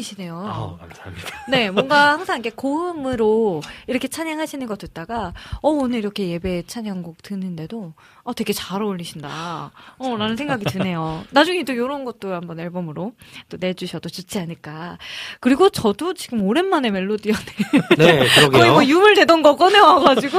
잘 어울리시네요. 아, 감사합니다. 네, 뭔가 항상 이렇게 고음으로 이렇게 찬양하시는 거 듣다가, 어, 오늘 이렇게 예배 찬양곡 듣는데도, 어, 되게 잘 어울리신다. 어, 라는 생각이 드네요. 나중에 또 이런 것도 한번 앨범으로 또 내주셔도 좋지 않을까. 그리고 저도 지금 오랜만에 멜로디언을 네, 그러게요. 거의 뭐 유물되던 거 꺼내와가지고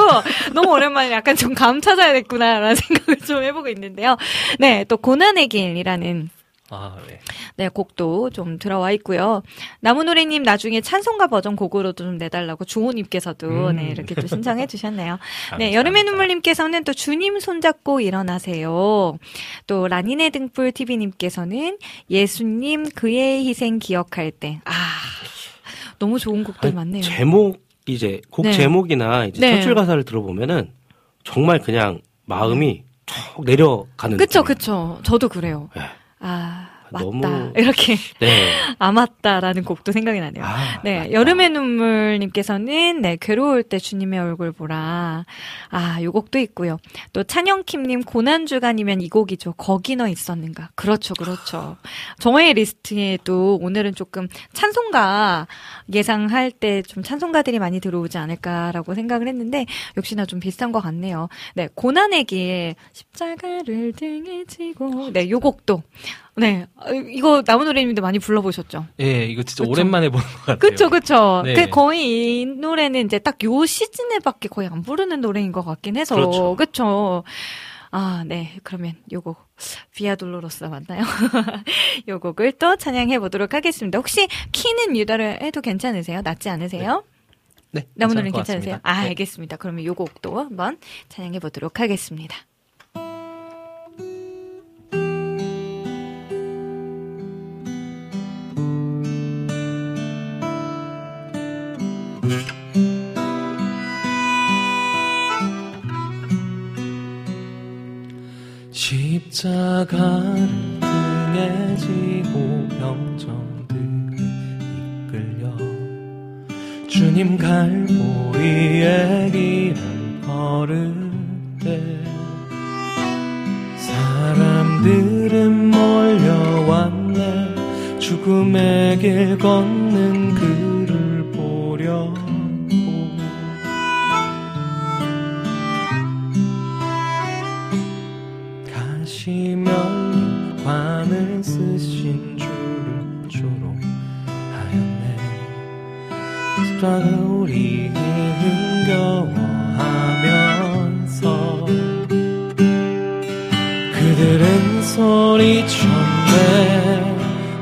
너무 오랜만에 약간 좀 감 찾아야겠구나라는 생각을 좀 해보고 있는데요. 네, 또 고난의 길이라는 아, 네. 네, 곡도 좀 들어와 있고요. 나무노래님 나중에 찬송가 버전 곡으로도 좀 내달라고 주호님께서도 음. 네, 이렇게 또 신청해 주셨네요. 네. 여름의 눈물님께서는 또 주님 손잡고 일어나세요. 또 라니네 등불 TV님께서는 예수님 그의 희생 기억할 때. 아, 너무 좋은 곡들 아니, 많네요. 제목 이제 곡 네. 제목이나 이제 네. 첫 줄 가사를 들어보면은 정말 그냥 마음이 쭉 내려가는 그쵸, 느낌이에요. 그쵸. 저도 그래요. 네. 아, 맞다. 너무- 이렇게. 네. 아, 맞다라는 곡도 생각이 나네요. 아, 네, 맞다. 여름의 눈물님께서는 네, 괴로울 때 주님의 얼굴 보라. 아, 요 곡도 있고요. 또 찬영킴님 고난 주간이면 이 곡이죠. 거기 너 있었는가. 그렇죠, 그렇죠. 저의 리스트에도 오늘은 조금 찬송가 예상할 때 좀 찬송가들이 많이 들어오지 않을까라고 생각을 했는데 역시나 좀 비슷한 것 같네요. 네, 고난의 길 십자가를 등에 지고 네, 요 곡도 네, 어, 이거 나무노래님도 많이 불러보셨죠? 예, 이거 진짜 그쵸. 오랜만에 보는 것 같아요. 그쵸, 그쵸. 네. 그 거의 이 노래는 이제 딱 요 시즌에밖에 거의 안 부르는 노래인 것 같긴 해서. 그렇죠. 그쵸. 아, 네. 그러면 요곡, 비아 돌로로스 맞나요? 요 곡을 또 찬양해 보도록 하겠습니다. 혹시 키는 유다를 해도 괜찮으세요? 낮지 않으세요? 네, 나무노래는 괜찮을 것 괜찮으세요? 아, 네. 알겠습니다. 그러면 요 곡도 한번 찬양해 보도록 하겠습니다. 십자가를 등에 지고 병정들을 이끌려 주님 갈보리의 길을 걸을 때 사람들은 몰려왔네. 죽음의 길 걷는 그 십자가 우리를 흥겨워하면서 그들은 소리쳤네.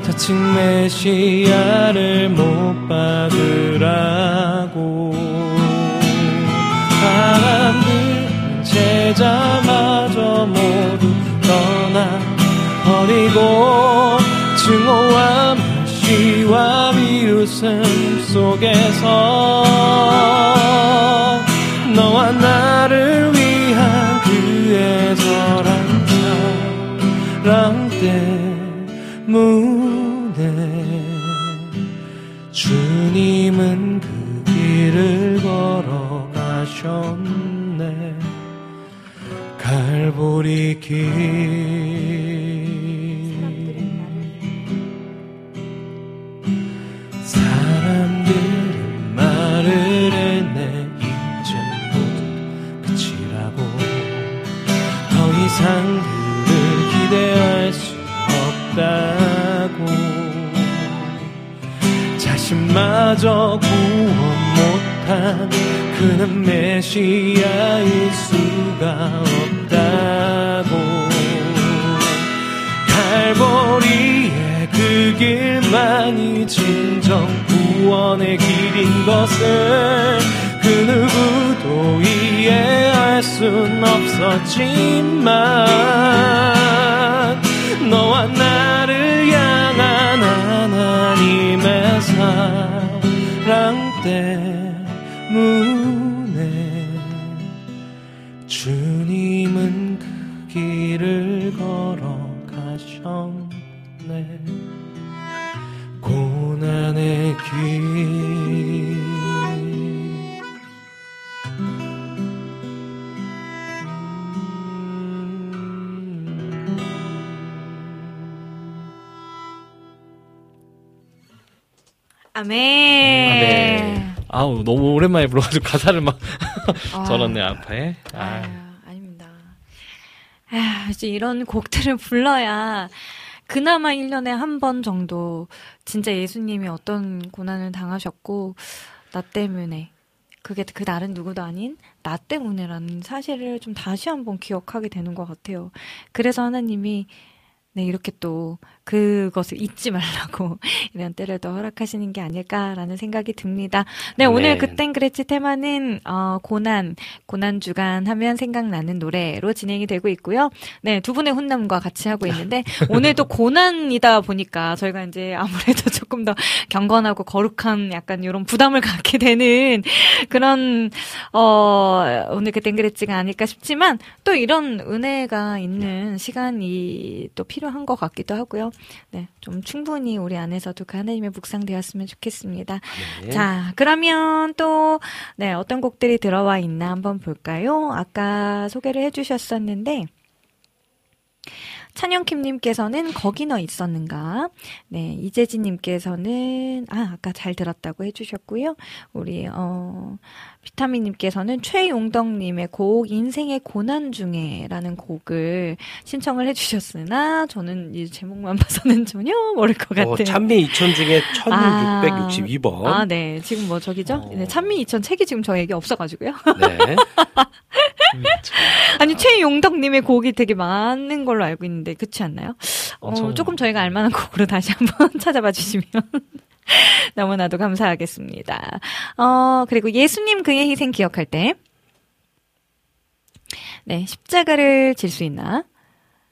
자칭 메시아를 못 받으라고. 사람들은 제자마저 모두 떠나 버리고 증오와 시와 비웃음 속에서 너와 나를 위한 그의 절한 사랑 때문에 주님은 그 길을 걸어가셨네. 갈보리 길 자신마저 구원 못한 그는 메시아일 수가 없다고. 갈보리의 그 길만이 진정 구원의 길인 것을 그 누구도 이해할 순 없었지만 너와 나를 향한 하나님의 사 랑 때문 아멘. 아우 너무 오랜만에 불러가지고 가사를 막 아. 저렇네 앞에. 아, 아, 아닙니다. 아, 이제 이런 곡들을 불러야 그나마 1년에 한 번 정도 진짜 예수님이 어떤 고난을 당하셨고 나 때문에 그게 그 다른 누구도 아닌 나 때문에라는 사실을 좀 다시 한번 기억하게 되는 것 같아요. 그래서 하나님이 네, 이렇게 또 그것을 잊지 말라고 이런 때를 더 허락하시는 게 아닐까라는 생각이 듭니다. 네, 오늘 네. 그땐 그랬지 테마는 어, 고난, 고난 주간 하면 생각나는 노래로 진행이 되고 있고요. 네, 두 분의 혼남과 같이 하고 있는데 오늘도 고난이다 보니까 저희가 이제 아무래도 조금 더 경건하고 거룩한 약간 이런 부담을 갖게 되는 그런 어 오늘 그땐 그랬지가 아닐까 싶지만 또 이런 은혜가 있는 시간이 또 필요한 것 같기도 하고요. 네, 좀 충분히 우리 안에서도 그 하나님의 묵상되었으면 좋겠습니다. 네. 자, 그러면 또, 네, 어떤 곡들이 들어와 있나 한번 볼까요? 아까 소개를 해 주셨었는데, 찬영킴님께서는 거기 너 있었는가? 네, 이재진님께서는 아 아까 잘 들었다고 해주셨고요. 우리 어 비타민님께서는 최용덕님의 곡 인생의 고난 중에라는 곡을 신청을 해주셨으나 저는 이 제목만 봐서는 전혀 모를 것 같아요. 어, 찬미 2000 중에 1662번. 아, 네. 지금 뭐 저기죠? 어. 네, 찬미 2000 책이 지금 저에게 없어가지고요. 네. 아니, 최용덕님의 곡이 되게 많은 걸로 알고 있는데, 그렇지 않나요? 어, 엄청- 조금 저희가 알만한 곡으로 다시 한번 찾아봐 주시면. 너무나도 감사하겠습니다. 어, 그리고 예수님 그의 희생 기억할 때. 네, 십자가를 질 수 있나?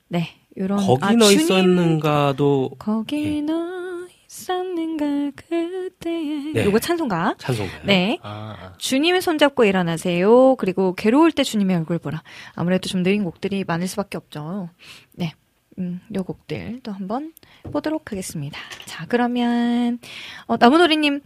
네, 요런. 거기 아, 너 주님 있었는가도 거기 예. 너 있었는가 그때에. 네. 요거 찬송가. 찬송가요. 네. 아, 아. 주님의 손잡고 일어나세요. 그리고 괴로울 때 주님의 얼굴 보라. 아무래도 좀 느린 곡들이 많을 수밖에 없죠. 네. 음, 요 곡들 또 한번 보도록 하겠습니다. 자, 그러면, 어, 나무노래님,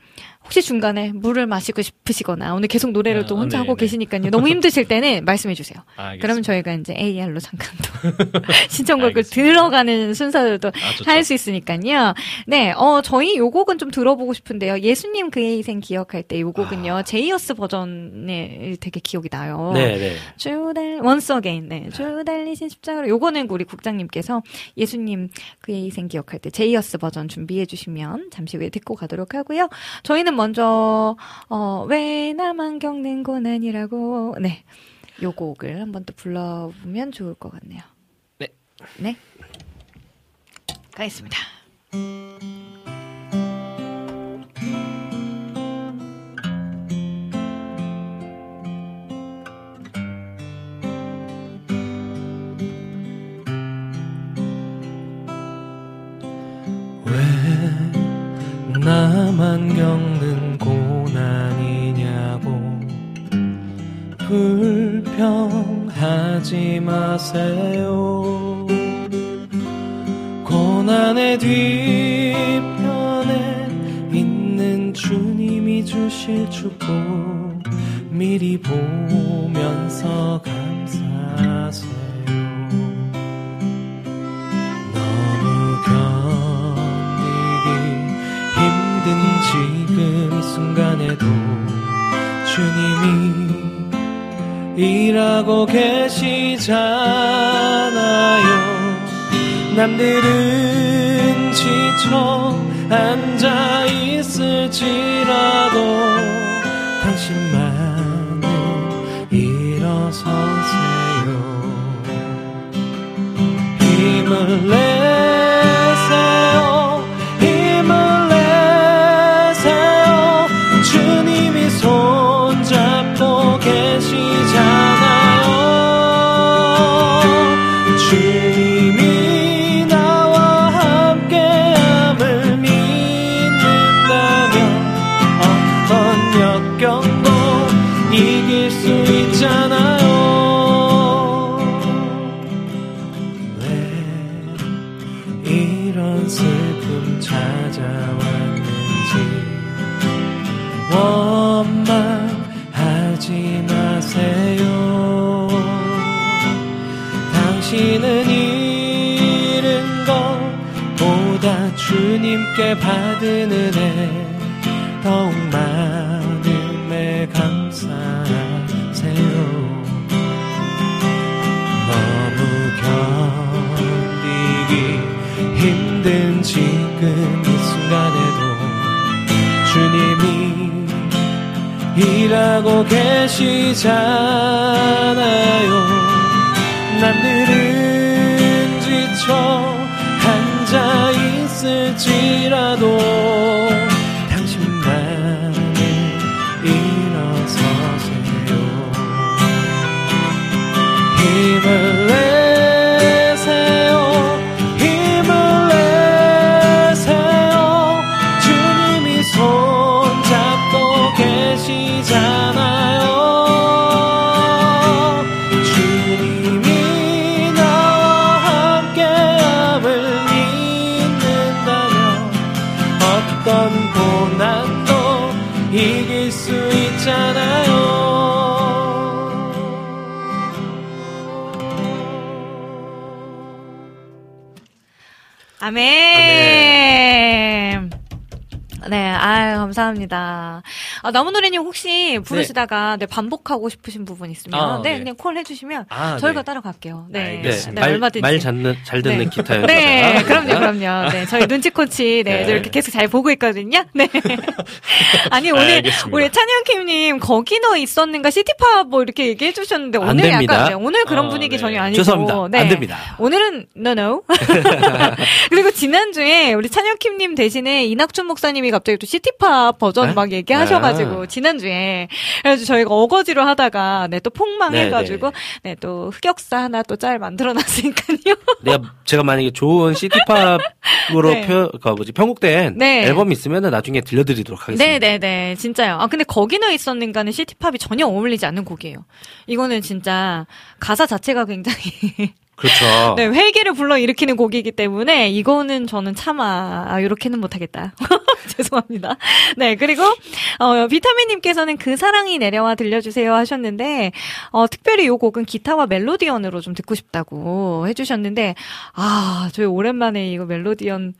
혹시 중간에 물을 마시고 싶으시거나, 오늘 계속 노래를 아, 또 혼자 네, 하고 네. 계시니까요. 너무 힘드실 때는 말씀해 주세요. 알겠습니다. 그러면 저희가 이제 AR로 잠깐 또 신청곡을. 들어가는 순서도 아, 좋죠. 할수 있으니까요. 네, 어, 저희 요 곡은 좀 들어보고 싶은데요. 예수님 그의 희생 기억할 때 요 곡은요. 제이어스 버전에 되게 기억이 나요. 아. 네, 네. 주달, Once Again, 네. 주 달리신 십자가로. 요거는 우리 국장님께서 예수님 그의 희생 기억할 때 제이어스 버전 준비해 주시면 잠시 후에 듣고 가도록 하고요. 저희는 먼저, 어, 왜 나만 겪는 고난이라고, 네. 요 곡을 한번 또 불러보면 좋을 것 같네요. 네. 네. 가겠습니다. 왜 나만 겪는 고난이냐고. 불평하지 마세요. 고난의 뒤편에 있는 주님이 주실 축복 미리 보면서 감사하세요. 너무 견 지금 이 순간에도 주님이 일하고 계시잖아요. 남들은 지쳐 앉아 있을지라도 당신만 계시잖아요. 남들은 지쳐 앉아 있을지라도 감사합니다. 아, 나무노래님 혹시 부르시다가 네, 반복하고 싶으신 부분 있으면 아, 네, 네. 그냥 콜 해주시면 아, 저희가 네. 따라갈게요. 네, 네. 말, 얼마든지. 말 잘, 잘 듣는 네. 기타였다가 네, 그럼요, 그럼요. 네, 저희 눈치 코치, 네, 네. 저 이렇게 계속 잘 보고 있거든요. 네. 아니, 오늘, 알겠습니다. 우리 찬영 킴님, 거기 너 있었는가, 시티팝 뭐 이렇게 얘기해 주셨는데, 안 오늘. 약간, 네, 오늘 그런 아, 분위기 네. 전혀 아니고. 죄송합니다. 네. 안 됩니다. 오늘은, no, no. 그리고 지난 주에 우리 찬영 킴님 대신에 이낙준 목사님이 갑자기 또 시티팝 버전 네? 막 얘기하셔가지고, 아. 지난주에. 그래서 저희가 어거지로 하다가, 네, 또 폭망해가지고, 네, 네, 또 흑역사 하나 또 짤 만들어놨으니까요. 내가 제가 만약에 좋은 시티팝으로 네. 표, 그 뭐지 편곡된 네. 앨범 이 있으면 나중에 들려드리도록 하겠습니다. 네네네, 진짜요. 아, 근데 거기너 있었는가는 시티팝이 전혀 어울리지 않는 곡이에요. 이거는 진짜 가사 자체가 굉장히 그렇죠. 네, 회개를 불러 일으키는 곡이기 때문에 이거는 저는 차마 아, 이렇게는 못하겠다. 죄송합니다. 네, 그리고 어, 비타민님께서는 그 사랑이 내려와 들려주세요 하셨는데 어, 특별히 이 곡은 기타와 멜로디언으로 좀 듣고 싶다고 해주셨는데 아, 저희 오랜만에 이거 멜로디언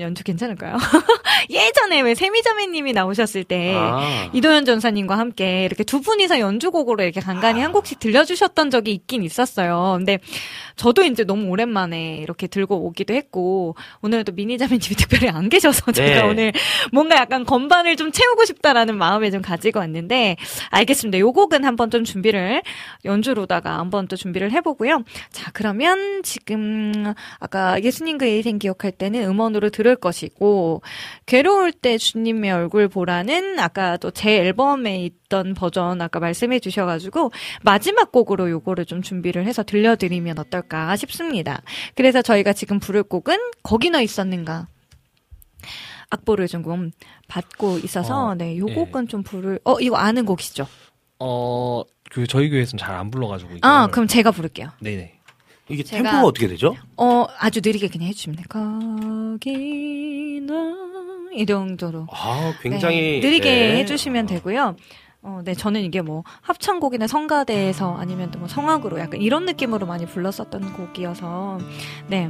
연주 괜찮을까요? 예전에 왜 세미자매님이 나오셨을 때 아. 이도현 전사님과 함께 이렇게 두 분이서 연주곡으로 이렇게 간간히 한 곡씩 들려주셨던 적이 있긴 있었어요. 근데 저도 이제 너무 오랜만에 이렇게 들고 오기도 했고 오늘은 또 미니자매님이 특별히 안 계셔서 제가 네. 오늘 뭔가 약간 건반을 좀 채우고 싶다라는 마음에 좀 가지고 왔는데 알겠습니다. 요 곡은 한번 좀 준비를 연주로다가 한번 또 준비를 해보고요. 자 그러면 지금 아까 예수님 그 인생 기억할 때는 음원으로 들을 것이고 괴로울 때 주님의 얼굴 보라는 아까 또 제 앨범에 있던 버전 아까 말씀해 주셔가지고 마지막 곡으로 요거를 좀 준비를 해서 들려드리면 어떨 까 싶습니다. 그래서 저희가 지금 부를 곡은 거기 너 있었는가 악보를 조금 받고 있어서 어, 네, 요 예. 곡은 좀 부를 어 이거 아는 곡이시죠? 어, 그 저희 교회에서는 잘 안 불러 가지고. 아 이걸- 그럼 제가 부를게요. 네 네. 이게 제가- 템포가 어떻게 되죠? 어 아주 느리게 그냥 해 주시면 돼요. 거기 너이 정도로 아, 굉장히 네, 느리게 네. 해 주시면 되고요. 어, 네, 저는 이게 뭐 합창곡이나 성가대에서 아니면 또 뭐 성악으로 약간 이런 느낌으로 많이 불렀었던 곡이어서 네,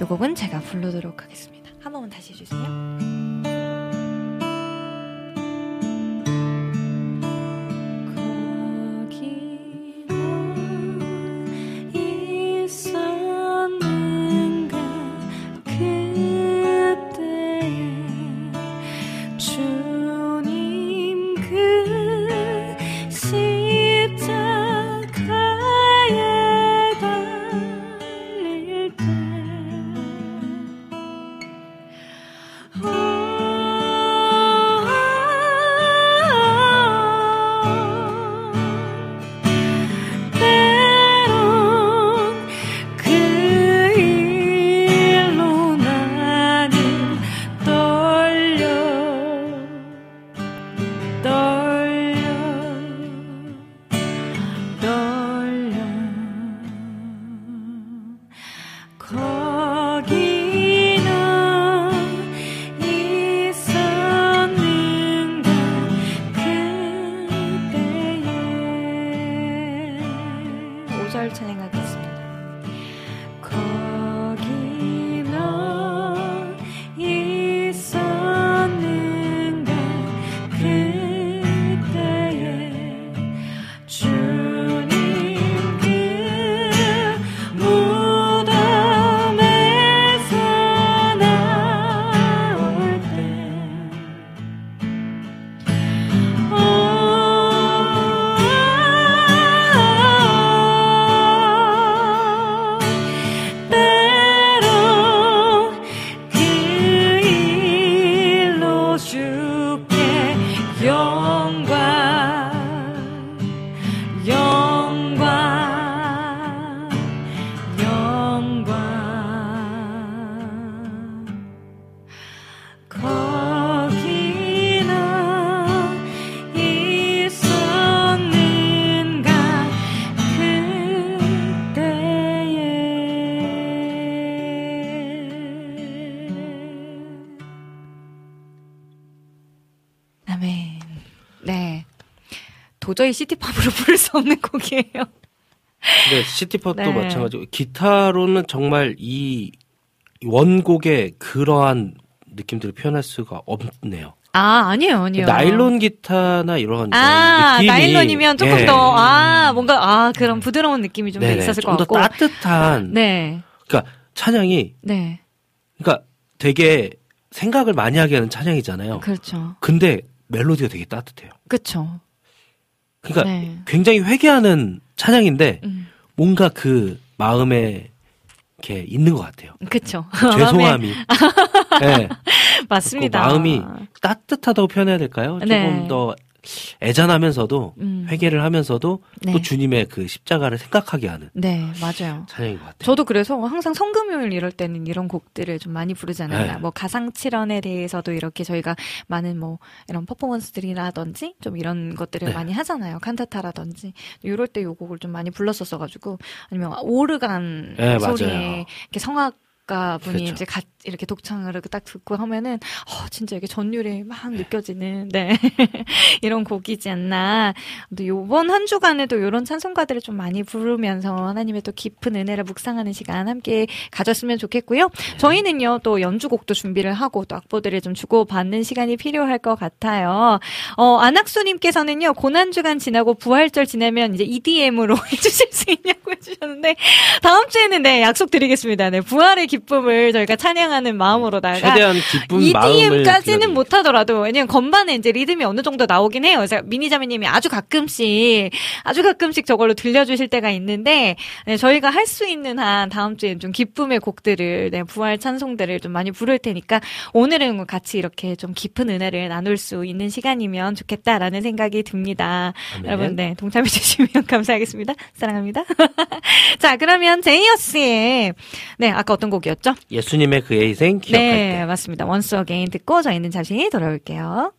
이 곡은 제가 부르도록 하겠습니다. 한 번만 다시 해주세요. 도저히 시티팝으로 부를 수 없는 곡이에요. 네, 시티팝도 네. 마찬가지고 기타로는 정말 이 원곡의 그러한 느낌들을 표현할 수가 없네요. 아, 아니에요, 아니에요. 나일론 기타나 이런 아, 느낌이 나일론이면 조금 예. 더, 아, 뭔가, 아, 그런 부드러운 느낌이 좀 더 있었을 것 좀더 같고. 따뜻한 네, 그러니까 찬양이 네. 그러니까 되게 생각을 많이 하게 하는 찬양이잖아요. 그렇죠. 근데 멜로디가 되게 따뜻해요. 그쵸. 그러니까 네. 굉장히 회개하는 찬양인데 음, 뭔가 그 마음에 이렇게 있는 것 같아요. 그쵸. 죄송함이. 네. 맞습니다. 그 마음이 따뜻하다고 표현해야 될까요? 조금 네. 더 애잔하면서도 음. 회개를 하면서도 네. 또 주님의 그 십자가를 생각하게 하는 네, 맞아요. 찬양인 것 같아요. 저도 그래서 항상 성금요일 이럴 때는 이런 곡들을 좀 많이 부르잖아요. 네. 뭐 가상 칠언에 대해서도 이렇게 저희가 많은 뭐 이런 퍼포먼스들이라든지 좀 이런 것들을 네. 많이 하잖아요. 칸타타라든지 이럴 때 요 곡을 좀 많이 불렀었어가지고 아니면 오르간 네, 소리에. 이렇게 성악 가 분이 그렇죠. 이제 가, 이렇게 독창을 딱 듣고 하면은 어, 진짜 이게 전율이 막 느껴지는 네 이런 곡이지 않나. 또 요번 한 주간에도 이런 찬송가들을 좀 많이 부르면서 하나님의 또 깊은 은혜를 묵상하는 시간 함께 가졌으면 좋겠고요. 저희는요 또 연주곡도 준비를 하고 또 악보들을 좀 주고 받는 시간이 필요할 것 같아요. 어 안학수님께서는요 고난 주간 지나고 부활절 지나면 이제 EDM으로 해주실 수 있냐고 해주셨는데 다음 주에는 네 약속드리겠습니다. 네 부활의 기쁨을 저희가 찬양하는 마음으로다가 최대한 기쁜 마음을 EDM까지는. 못하더라도 왜냐면 건반에 이제 리듬이 어느 정도 나오긴 해요. 그래서 미니자매님이 아주 가끔씩 아주 가끔씩 저걸로 들려주실 때가 있는데 네, 저희가 할 수 있는 한 다음 주에 좀 기쁨의 곡들을 네, 부활 찬송들을 좀 많이 부를 테니까 오늘은 같이 이렇게 좀 깊은 은혜를 나눌 수 있는 시간이면 좋겠다라는 생각이 듭니다. 아멘. 여러분 네 동참해 주시면 감사하겠습니다. 사랑합니다. 자 그러면 제이어스의 네 아까 어떤 곡이었죠? 예수님의 그의 희생 기억할 네, 때. 맞습니다. Once Again 듣고 저희는 잠시 돌아올게요.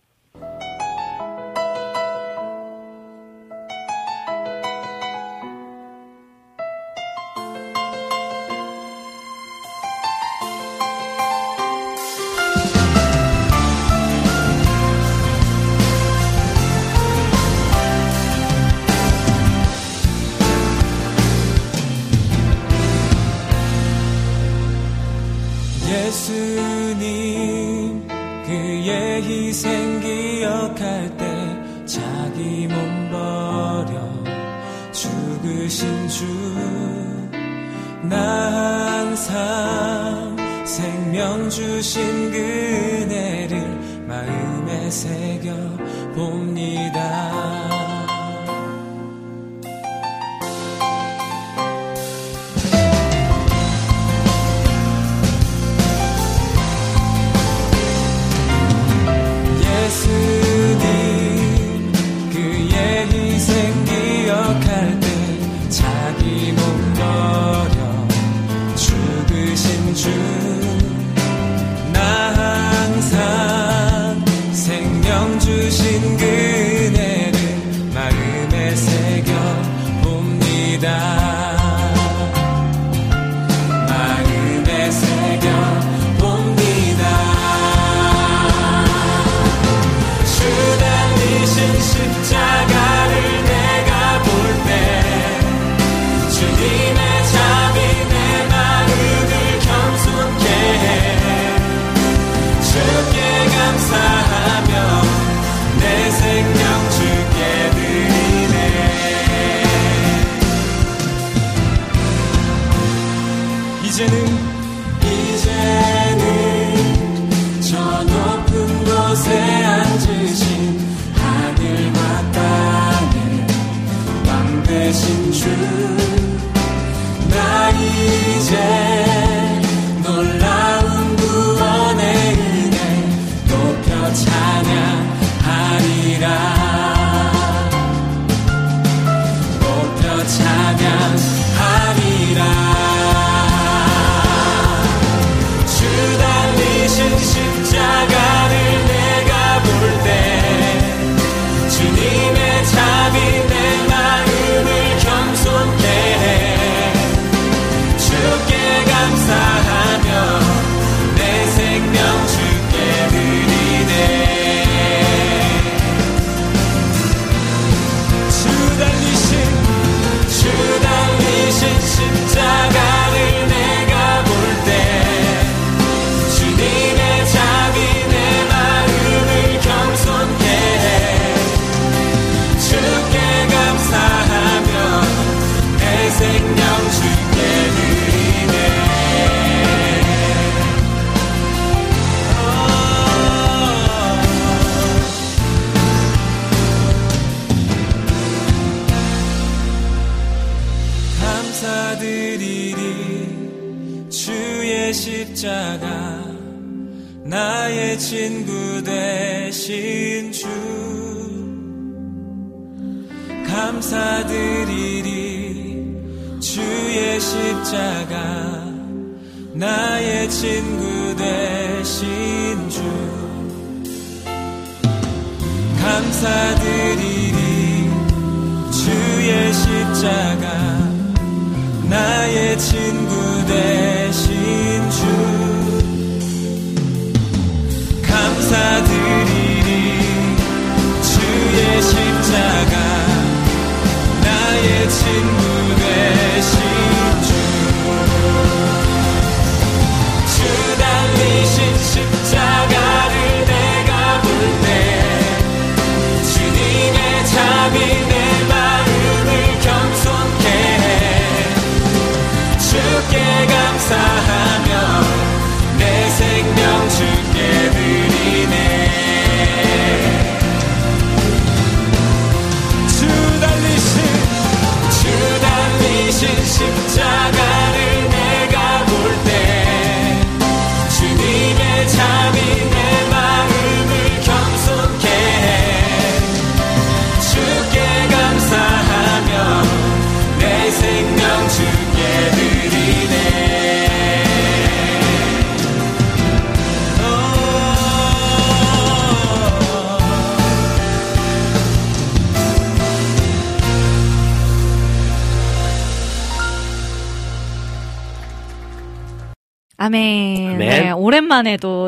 나 항상 생명 주신 그네를 마음에 새겨 봅니다.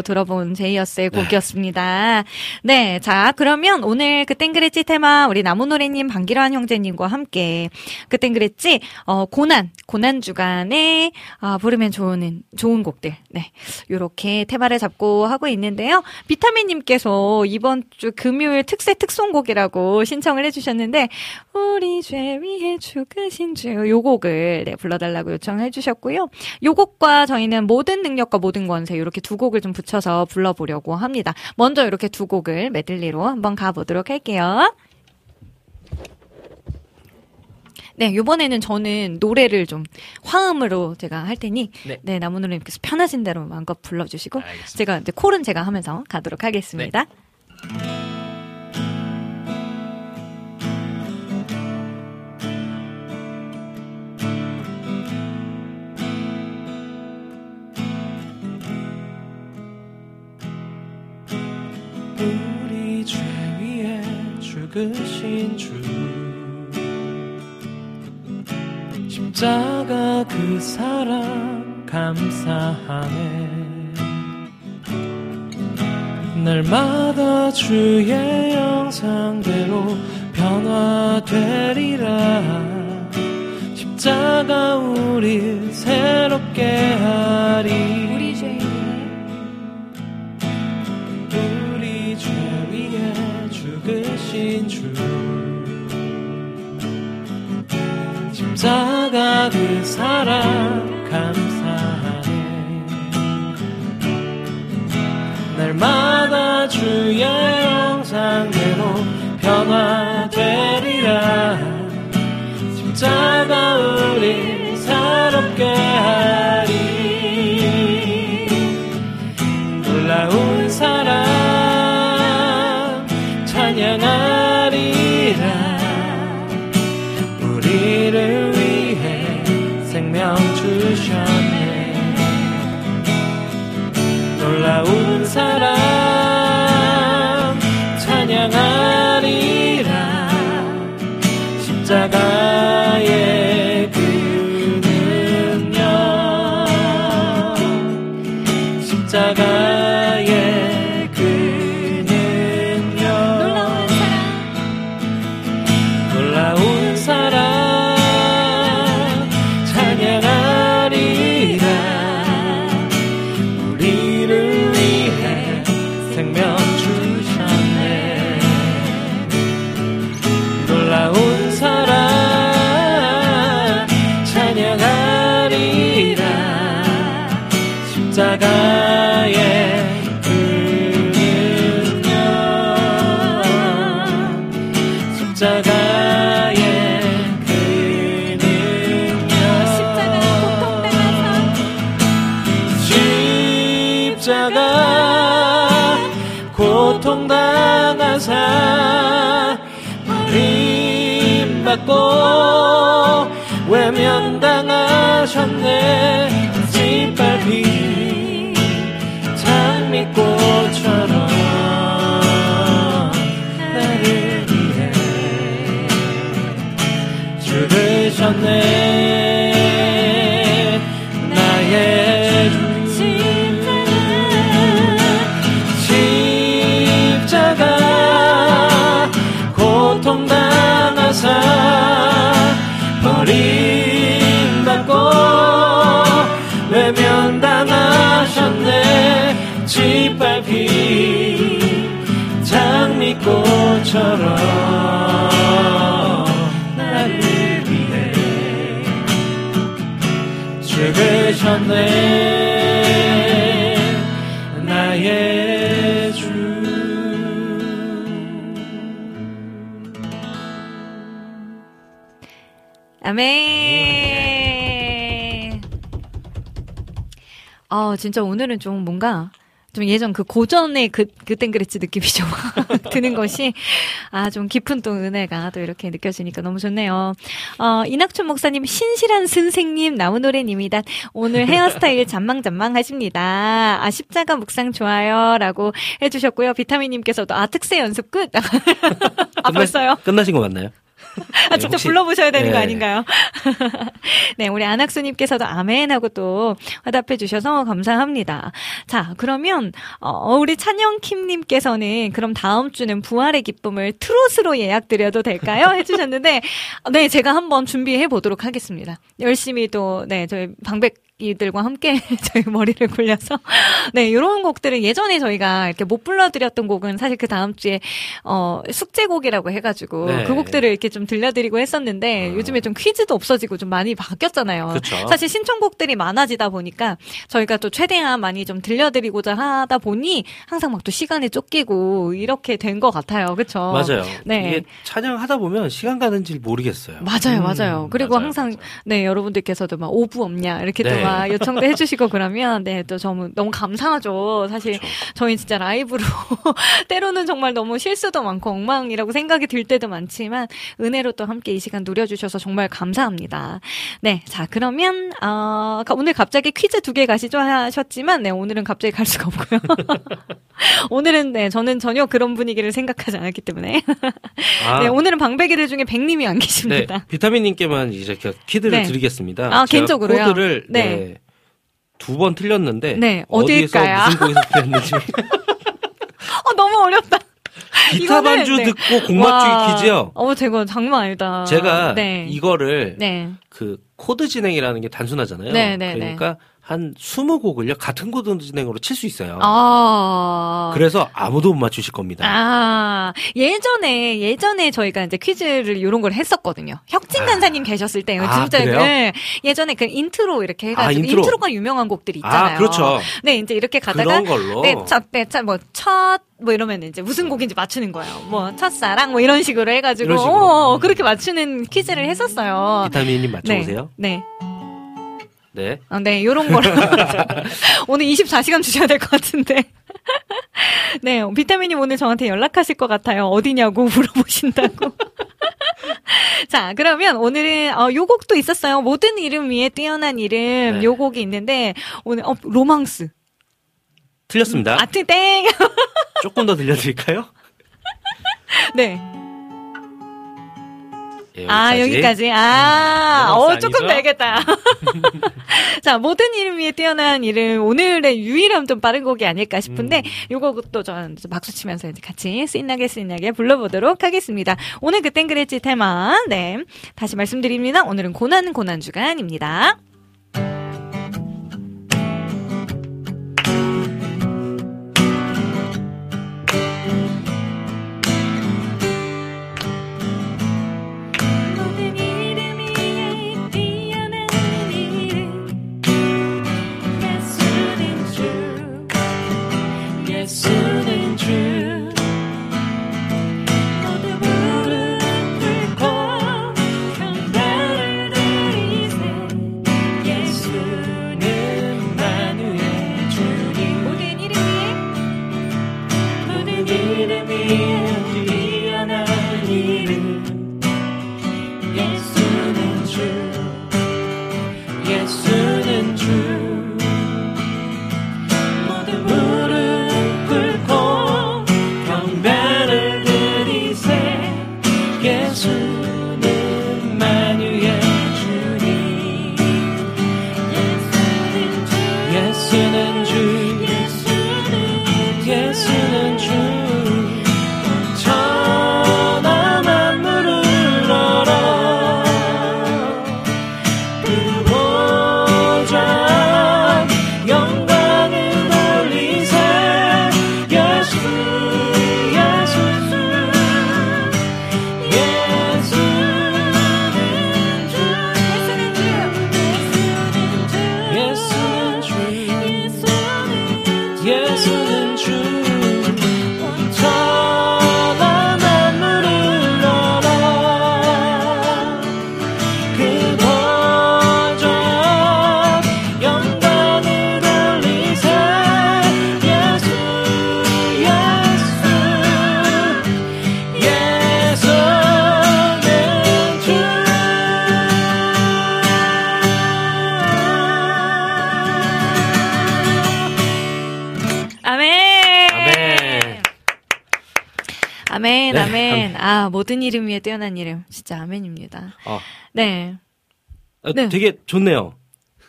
들어본 제이어스의 곡이었습니다. 네, 자, 그러면 오늘 그땐 그랬지 테마 우리 나무노래님, 방기란 형제님과 함께 그땐 그랬지, 어, 고난, 고난 주간에, 아, 부르면 좋은, 좋은 곡들. 네, 요렇게 테마를 잡고 하고 있는데요. 비타민님께서 이번 주 금요일 특세 특송곡이라고 신청을 해주셨는데, 우리 죄 위해 죽으신 주, 요 곡을, 네, 불러달라고 요청해 주셨고요. 요 곡과 저희는 모든 능력과 모든 권세 이렇게 두 곡을 좀 붙여서 불러보려고 합니다. 먼저 이렇게 두 곡을 메들리로 한번 가보도록 할게요. 네, 요번에는 저는 노래를 좀 화음으로 제가 할 테니 네. 네, 나무노래님께서 편하신 대로 마음껏 불러주시고 알겠습니다. 제가 이제 콜은 제가 하면서 가도록 하겠습니다. 우리 죄 위에 죽으신 주 십자가 그 사랑 감사하네. 날마다 주의 영상대로 변화되리라. 십자가 우리 새롭게 하리. 우리 죄 우리 죄 위에 죽으신 주 십자가 그 사랑 감사하네 날마다 주의 영상대로 변화되리라. 십자가 우리 새롭게 하 장미꽃처럼 나를 위해 죽으셨네. 나의 주. 아멘. 아, 진짜 오늘은 좀 뭔가 좀 예전 그 고전의 그, 그땐 그랬지 느낌이 좀 드는 것이 아, 좀 깊은 또 은혜가 또 이렇게 느껴지니까 너무 좋네요. 어, 이낙춘 목사님, 신실한 선생님, 나무 노래님이다. 오늘 헤어스타일 잔망잔망 하십니다. 아, 십자가 묵상 좋아요. 라고 해주셨고요. 비타민님께서도 아, 특세 연습 끝. 아, 벌써요? 끝나신 거 맞나요? 아, 직접 혹시- 불러보셔야 되는 거 네. 아닌가요? 네, 우리 안학수님께서도 아멘 하고 또 화답해 주셔서 감사합니다. 자, 그러면, 어, 우리 찬영킴님께서는 그럼 다음 주는 부활의 기쁨을 트롯으로 예약드려도 될까요? 해주셨는데, 네, 제가 한번 준비해 보도록 하겠습니다. 열심히 또, 네, 저희 방백 이들과 함께 저희 머리를 굴려서 네 이런 곡들은 예전에 저희가 이렇게 못 불러드렸던 곡은 사실 그 다음 주에 어 숙제곡이라고 해가지고 네. 그 곡들을 이렇게 좀 들려드리고 했었는데 요즘에 좀 퀴즈도 없어지고 좀 많이 바뀌었잖아요. 그쵸. 사실 신청곡들이 많아지다 보니까 저희가 또 최대한 많이 좀 들려드리고자 하다 보니 항상 막 또 시간이 쫓기고 이렇게 된 것 같아요. 그렇죠? 맞아요. 네. 이게 찬양하다 보면 시간 가는 줄 모르겠어요. 맞아요, 음, 맞아요. 그리고 맞아요, 항상 맞아요. 네 여러분들께서도 막 오부 없냐 이렇게 네. 또막 요청도 해주시고 그러면 네 또 너무 너무 감사하죠. 사실 그렇죠. 저희 진짜 라이브로 때로는 정말 너무 실수도 많고 엉망이라고 생각이 들 때도 많지만 은혜로 또 함께 이 시간 누려주셔서 정말 감사합니다. 네, 자 그러면 어, 오늘 갑자기 퀴즈 두 개 가시죠 하셨지만 네 오늘은 갑자기 갈 수가 없고요. 오늘은 네 저는 전혀 그런 분위기를 생각하지 않았기 때문에 아, 네 오늘은 방배기들 중에 백님이 안 네, 계십니다. 비타민님께만 이제 이렇게 퀴즈를 네. 드리겠습니다. 아, 개인적으로요? 코드를 네. 네. 두 번 틀렸는데 네, 어디에서? 무슨 곡에서 틀렸는지 어 너무 어렵다. 기타 반주 네. 듣고 곡 맞추기 퀴즈요. 어, 제가 장난 아니다. 제가 네. 이거를 네. 그 코드 진행이라는 게 단순하잖아요. 네, 네, 그러니까 한 20곡을요 같은 코드 진행으로 칠 수 있어요. 아. 그래서 아무도 못 맞추실 겁니다. 아, 예전에, 예전에 저희가 이제 퀴즈를 이런 걸 했었거든요. 혁진 간사님 계셨을 때, 아, 진짜? 그 예전에 그 인트로 이렇게 해가지고, 아, intro. intro. 가 유명한 곡들이 있잖아요. 아, 그렇죠. 네, 이제 이렇게 가다가, 걸로. 네, 첫, 네, 첫, 뭐, 첫, 뭐 이러면 이제 무슨 곡인지 맞추는 거예요. 뭐, 첫사랑, 뭐 이런 식으로 해가지고, 이런 식으로. 어, 그렇게 맞추는 퀴즈를 했었어요. 비타민님 맞춰보세요. 네. 네. 네. 아, 네, 요런 거로. 오늘 24시간 주셔야 될 것 같은데. 네, 비타민님 오늘 저한테 연락하실 것 같아요. 어디냐고 물어보신다고. 자, 그러면 오늘은, 어, 요 곡도 있었어요. 모든 이름 위에 뛰어난 이름, 네. 요 곡이 있는데, 오늘, 어, 로망스. 틀렸습니다. 아트 땡! 조금 더 들려드릴까요? 네. 예, 아, 여기까지. 아, 로망스 어, 조금? 되겠다. 자, 모든 이름 위에 뛰어난 이름, 오늘의 유일한 좀 빠른 곡이 아닐까 싶은데, 요거도 전 박수 치면서 이제 같이 신나게 신나게 불러보도록 하겠습니다. 오늘 그땐 그랬지 테마, 네. 다시 말씀드립니다. 오늘은 고난 고난 주간입니다. 이름 위에 뛰어난 이름. 진짜 아멘입니다. 어, 네. 어, 네. 되게 좋네요.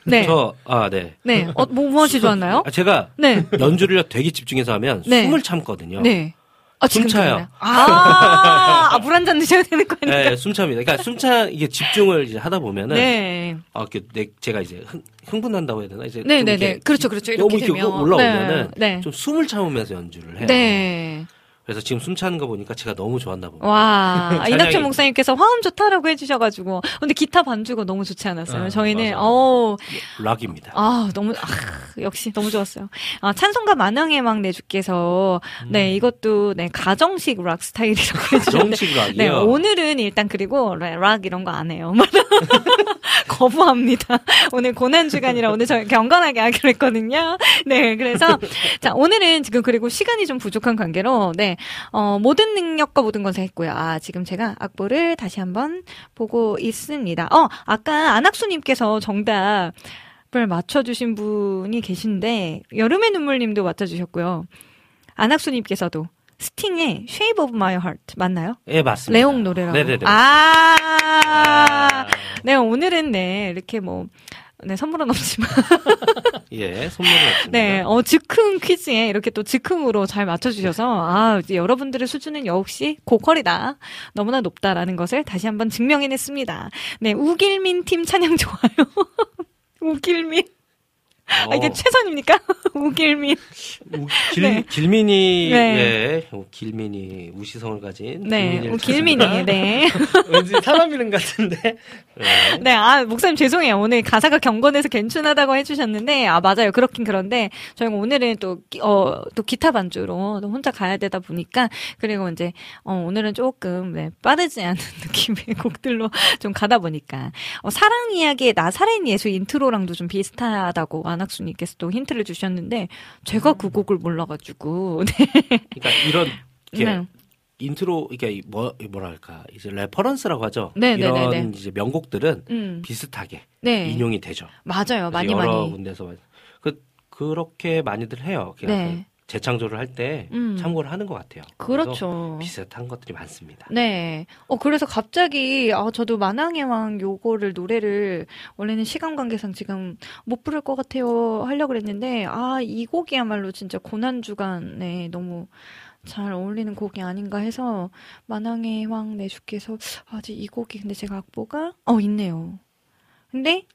네. 저, 아, 네. 네. 어, 뭐, 무엇이 좋았나요? 아, 제가 네. 연주를 되게 집중해서 하면 네. 숨을 참거든요. 네. 아, 숨차요. 아, 아, 물 한 잔 드셔야 되는 거 아니에요? 네, 숨참니다. 그러니까 숨차 이게 집중을 이제 하다 보면은 네. 아, 이렇게 내, 제가 이제 흥, 흥분한다고 해야 되나? 이제 네, 좀 네, 네. 그렇죠, 그렇죠. 너무 이렇게 이렇게 되면. 올라오면은 네. 네. 좀 숨을 참으면서 연주를 해요. 네. 그래서 지금 숨 차는 거 보니까 제가 너무 좋았나 봅니다. 와, 이낙준 목사님께서 화음 좋다라고 해주셔가지고. 근데 기타 반주가 너무 좋지 않았어요? 아, 저희는, 맞아요. 어우, 락입니다. 아, 너무, 아, 역시 너무 좋았어요. 아, 찬송가 만왕의 막 내주께서, 음. 네, 이것도, 네, 가정식 락 스타일이라고 해주셨는데. 정식 락이요. 네, 오늘은 일단 그리고 네, 락 이런 거 안 해요. 거부합니다. 오늘 고난 주간이라 오늘 저 경건하게 하기로 했거든요. 네, 그래서 자 오늘은 지금 그리고 시간이 좀 부족한 관계로 네 어, 모든 능력과 모든 것을 했고요. 아 지금 제가 악보를 다시 한번 보고 있습니다. 어 아까 안학수님께서 정답 을 맞춰주신 분이 계신데 여름의 눈물님도 맞춰주셨고요. 안학수님께서도 스팅의 Shape of My Heart 맞나요? 예, 맞습니다. 레옹 노래라고. 네네네. 아, 네, 오늘은 네, 이렇게 뭐, 네, 선물은 없지만. 예, 선물을 했습니다. 네, 어, 즉흥 퀴즈에 이렇게 또 즉흥으로 잘 맞춰주셔서, 아, 여러분들의 수준은 역시 고퀄이다. 너무나 높다라는 것을 다시 한번 증명해냈습니다. 네, 우길민 팀 찬양 좋아요. 우길민. 아, 이게 어, 최선입니까? 우길민. 우- 길, 네. 길민이, 네. 네. 어, 길민이 우시성을 가진. 네, 우길민이. 네. 왠지 사람 이름 같은데. 네. 네, 아, 목사님 죄송해요. 오늘 가사가 경건해서 괜찮다고 해주셨는데, 아, 맞아요. 그렇긴 그런데, 저희가 오늘은 또, 기- 어, 또 기타 반주로 또 혼자 가야 되다 보니까, 그리고 이제, 어, 오늘은 조금, 네, 빠르지 않은 느낌의 곡들로 좀 가다 보니까, 어, 사랑 이야기의 나 살인 예수 intro랑도 좀 비슷하다고 안학수님께서 또 힌트를 주셨는데, 제가 그 곡을 몰라가지고, 네. 그러니까 이런, 이렇게 네. 인트로, 이게 뭐, 뭐랄까, 이제 reference라고 하죠. 네, 네, 이런 네, 네. 이제 명곡들은 음, 비슷하게 네. 인용이 되죠. 맞아요. 많이 여러 많이. 군데서 많이. 그 그렇게 많이들 해요. 네. 그 재창조를 할때 음. 참고를 하는 것 같아요. 그렇죠. 비슷한 것들이 많습니다. 네. 어, 그래서 갑자기, 아, 저도 만왕의 왕 요거를 노래를 원래는 시간 관계상 지금 못 부를 것 같아요 하려고 그랬는데, 아, 이 곡이야말로 진짜 고난 주간에 너무 잘 어울리는 곡이 아닌가 해서 만왕의 왕 내주께서, 아직 이 곡이 근데 제가 악보가, 어, 있네요. 근데,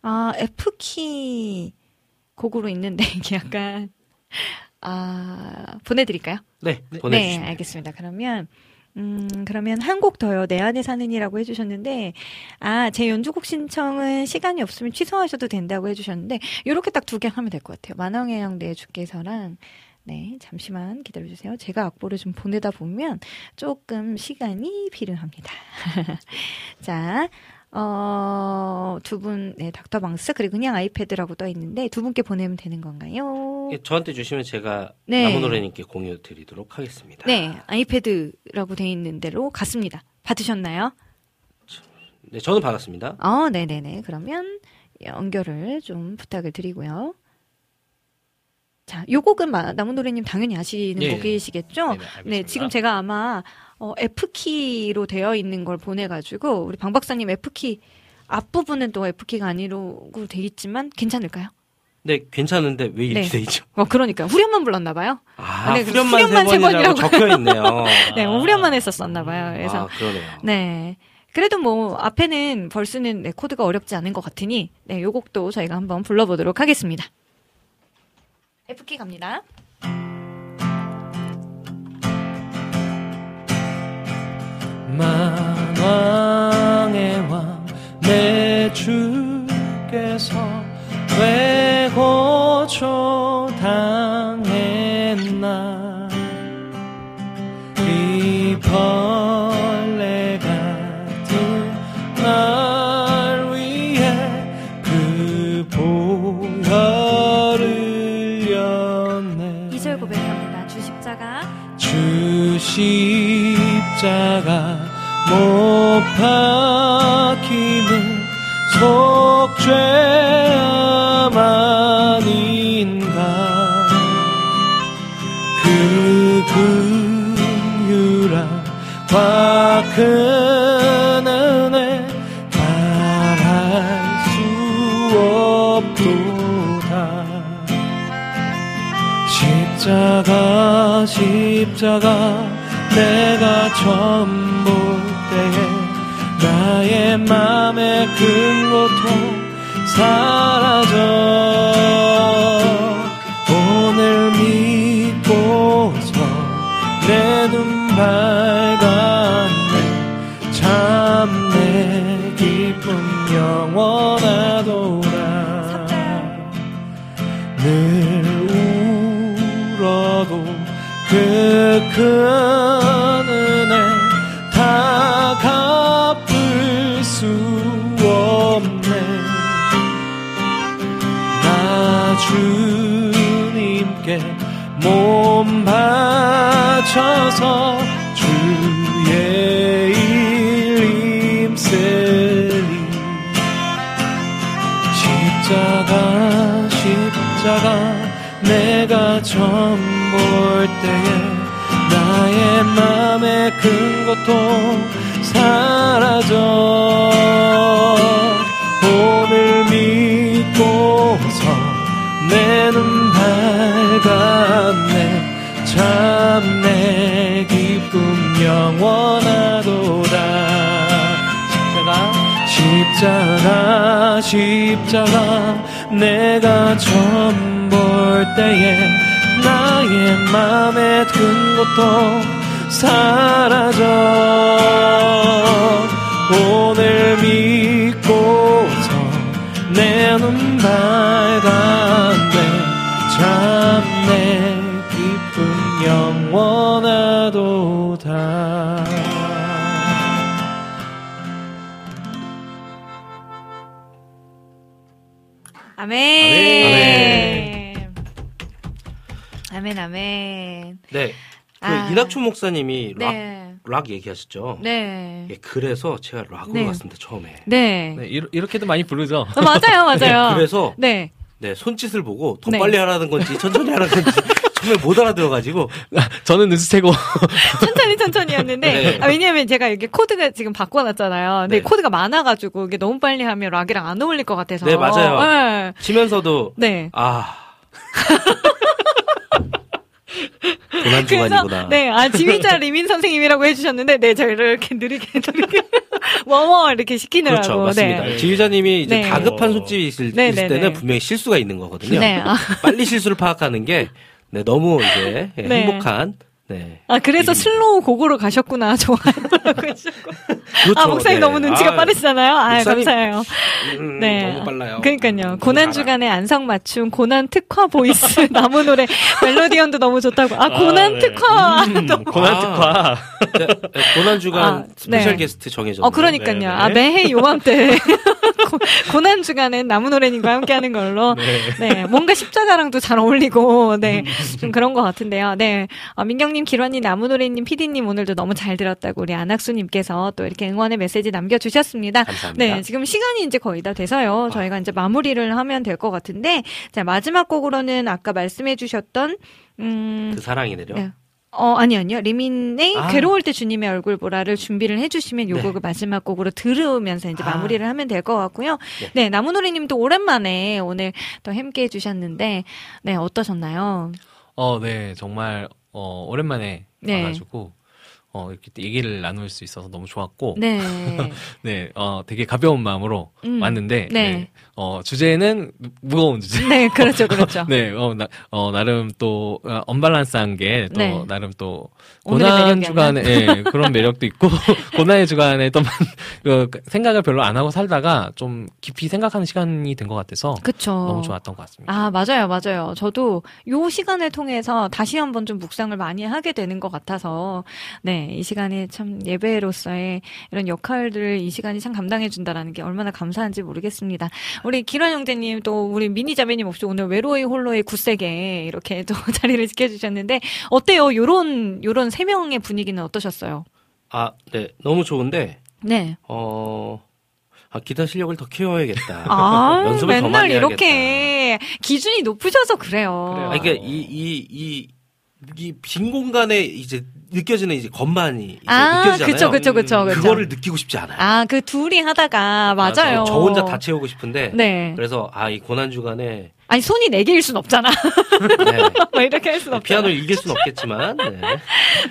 아, F키 곡으로 있는데 이게 약간, 아, 보내드릴까요? 네, 네, 보내주시면 알겠습니다. 그러면 음, 그러면 한 곡 더요. 내 안에 사는이라고 해주셨는데, 아, 제 연주곡 신청은 시간이 없으면 취소하셔도 된다고 해주셨는데, 요렇게 딱 두 개 하면 될 것 같아요. 만왕의 양내 주께서랑, 네, 잠시만 기다려주세요. 제가 악보를 좀 보내다 보면 조금 시간이 필요합니다. 자, 어, 두 분, 네, 닥터방스, 그리고 그냥 아이패드라고 떠 있는데, 두 분께 보내면 되는 건가요? 예, 저한테 주시면 제가 네. 나무노래님께 공유 드리도록 하겠습니다. 네, 아이패드라고 돼 있는 대로 갔습니다. 받으셨나요? 네, 저는 받았습니다. 어, 네 네 네. 그러면 연결을 좀 부탁을 드리고요. 자, 요 곡은 마- 나무노래님 당연히 아시는 네. 곡이시겠죠? 네, 네. 네, 지금 제가 아마 어, F키로 되어 있는 걸 보내가지고 우리 방 박사님 F키 앞부분은 또 F키가 아니라고 돼 있지만 괜찮을까요? 네, 괜찮은데 왜 이렇게 네. 돼 있죠? 어, 그러니까 후렴만 불렀나 봐요. 아, 네, 그래서 후렴만 세 후렴만 세 번이라고 번이라고. 적혀 있네요. 네, 뭐 후렴만 했었었나 봐요. 그래서 아, 그러네요. 네. 그래도 뭐 앞에는 벌스는 네, 코드가 어렵지 않은 것 같으니 네, 요 곡도 저희가 한번 불러보도록 하겠습니다. F키 갑니다. 만왕의 왕 내 주께서 왜 고초 당했나? 이 벌레 같은 날 위해 그 보혈을 였네. 2절 고백합니다. 주 십자가. 주 십자가. 못 박힘은 속죄함 아닌가? 그 긍휼함과 큰 은혜 말할 수 없도다. 십자가 십자가 내가 처음 고통 사 큰 고통 사라져. 오늘 믿고서 내 눈 밝았네. 참 내 기쁨 영원하도다. 십자가? 십자가 내가 처음 볼 때에 나의 맘에 큰 고통 사라져 오늘 믿고서 내 눈 밝았네 참 내 기쁨 영원하도다 아멘. 아멘 아멘. 네. 그 아. 이낙춘 목사님이 락, 네. 락 얘기하셨죠? 네. 예, 그래서 제가 락으로 네. 갔습니다, 처음에. 네. 네, 이렇- 이렇게도 많이 부르죠. 어, 맞아요, 맞아요. 네, 그래서 네. 네, 손짓을 보고 더 네. 빨리 하라는 건지 천천히 하라는 건지 처음에 못 알아들어가지고 저는 눈치채고 천천히 천천히였는데 네. 아, 왜냐면 제가 이게 코드가 지금 바꿔놨잖아요. 근데 네. 코드가 많아가지고 이게 너무 빨리 하면 락이랑 안 어울릴 것 같아서. 네, 맞아요. 네. 치면서도 네. 아 고난 주간이구나. 네, 아, 지휘자 리민 선생님이라고 해주셨는데, 네, 저희를 이렇게 느리게, 느리게, 워워 이렇게 시키느라고. 그렇죠, 맞습니다. 네. 지휘자님이 이제 네. 다급한 손짓이 있을, 네, 있을 네, 때는 네. 분명히 실수가 있는 거거든요. 네, 아. 빨리 실수를 파악하는 게 네, 너무 이제 예, 네. 행복한 네. 아, 그래서 slow 곡으로 가셨구나. 해주셨고. 그렇죠. 아, 목사님 네. 너무 눈치가 아, 빠르시잖아요. 아, 목사님- 감사해요. 음, 네. 너무 빨라요. 그러니까요. 음, 고난 주간의 안성 맞춤, 고난 특화 voice, 나무 노래, 멜로디언도 너무 좋다고. 아, 고난 네. 특화. 음, 너무 고난 아. 특화. 네, 네, 고난 주간 아, special 네. 게스트 정해졌네요. 어, 그러니까요. 네, 네. 아, 매해 요맘때. 고- 고난 주간엔 나무 노래님과 함께 하는 걸로. 네. 뭔가 십자가랑도 잘 어울리고, 네. 좀 그런 것 같은데요. 네. 어, 민경님, 기란님, 나무 노래님, 피디님 오늘도 너무 잘 들었다고 우리 안학수님께서 또 이렇게 응원의 메시지 남겨주셨습니다. 감사합니다. 네. 지금 시간이 이제 거의 다 돼서요. 저희가 이제 마무리를 하면 될 것 같은데. 자, 마지막 곡으로는 아까 말씀해주셨던, 음, 그 사랑이 내려. 네. 어, 아니, 아니요. 리민의 아. 괴로울 때 주님의 얼굴 보라를 준비를 해주시면 요 네. 곡을 마지막 곡으로 들으면서 이제 아. 마무리를 하면 될 것 같고요. 네. 네, 나무노리 님도 오랜만에 오늘 또 함께 해주셨는데, 네, 어떠셨나요? 어, 네, 정말 어, 오랜만에 네. 와가지고 어, 이렇게 또 얘기를 나눌 수 있어서 너무 좋았고, 네. 네, 어, 되게 가벼운 마음으로 음, 왔는데, 네. 네. 어, 주제는 무- 무거운 주제. 네, 그렇죠, 그렇죠. 네, 어, 나, 어, 나름 또, 어, 언밸런스한 게, 또, 네. 나름 또, 고난 주간에, 예, 그런 매력도 있고, 고난의 주간에 또, 그, 생각을 별로 안 하고 살다가, 좀 깊이 생각하는 시간이 된 것 같아서, 그쵸. 너무 좋았던 것 같습니다. 아, 맞아요, 맞아요. 저도 요 시간을 통해서 다시 한번 좀 묵상을 많이 하게 되는 것 같아서, 네, 이 시간에 참 예배로서의 이런 역할들을 이 시간이 참 감당해준다라는 게 얼마나 감사한지 모르겠습니다. 우리 기란 형제님 또 우리 미니 자매님 없이 오늘 외로이 홀로의 굳세게 이렇게 또 자리를 지켜주셨는데, 어때요? 요런, 요런 세 명의 분위기는 어떠셨어요? 아, 네. 너무 좋은데, 네. 어, 아, 기타 실력을 더 키워야겠다. 아, 연습을 더 맨날 많이 해야겠다. 이렇게 기준이 높으셔서 그래요. 아, 그러니까 이, 이, 이, 이빈 공간에 이제 느껴지는 이제 이제 아, 느껴지잖아요. 그쵸, 그쵸, 그쵸, 그쵸. 그거를 느끼고 싶지 않아요. 아, 그 둘이 하다가, 맞아요. 저 혼자 다 채우고 싶은데. 네. 그래서 아, 이 고난 주간에 아니, 손이 네 개일 순 없잖아. 네. 뭐 이렇게 할 순 없잖아. 피아노를 이길 수는 없겠지만 네.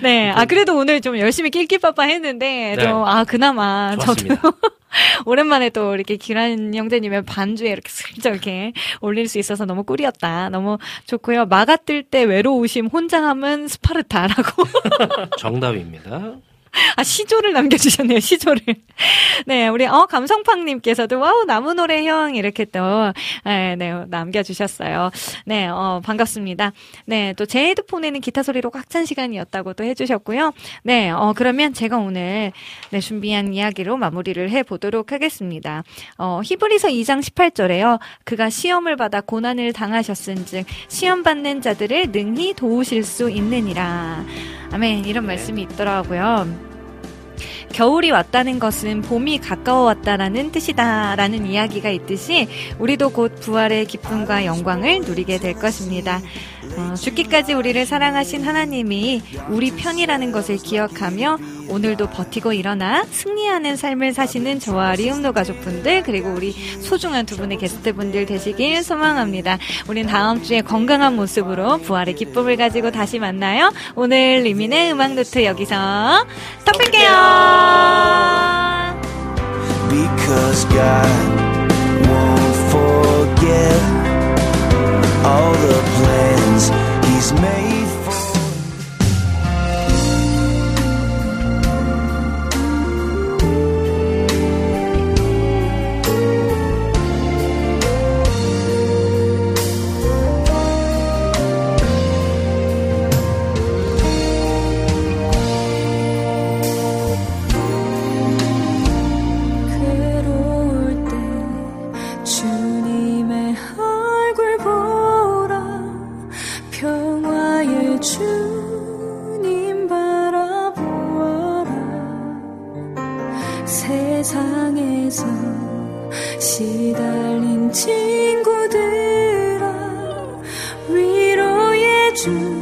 네. 아, 그래도 오늘 좀 열심히 낄끼빠빠 했는데, 네. 좀, 아, 그나마. 좋았습니다. 저도 오랜만에 또 이렇게 기란 형제님의 반주에 이렇게 슬쩍 이렇게 올릴 수 있어서 너무 꿀이었다. 너무 좋고요. 마가 뜰 때 외로우심, 혼자함은 스파르타라고. 정답입니다. 아, 시조를 남겨주셨네요, 시조를. 네, 우리, 어, 감성팡님께서도, 와우, 나무 노래 형, 이렇게 또, 네, 네, 남겨주셨어요. 네, 어, 반갑습니다. 네, 또 제 헤드폰에는 기타 소리로 꽉 찬 시간이었다고 또 해주셨고요. 네, 어, 그러면 제가 오늘, 네, 준비한 이야기로 마무리를 해보도록 하겠습니다. 어, 히브리서 2장 18절에요. 그가 시험을 받아 고난을 당하셨은 즉, 시험 받는 자들을 능히 도우실 수 있느니라. 아멘, 이런 말씀이 있더라고요. 겨울이 왔다는 것은 봄이 가까워 왔다라는 뜻이다라는 이야기가 있듯이 우리도 곧 부활의 기쁨과 영광을 누리게 될 것입니다. 어, 죽기까지 우리를 사랑하신 하나님이 우리 편이라는 것을 기억하며 오늘도 버티고 일어나 승리하는 삶을 사시는 저와 리움노 가족분들 그리고 우리 소중한 두 분의 게스트분들 되시길 소망합니다. 우린 다음 주에 건강한 모습으로 부활의 기쁨을 가지고 다시 만나요. 오늘 리민의 음악 노트 여기서 덮을게요. Because God won't forget all the plans He's made. 안에서 시달린 친구들아 위로해줘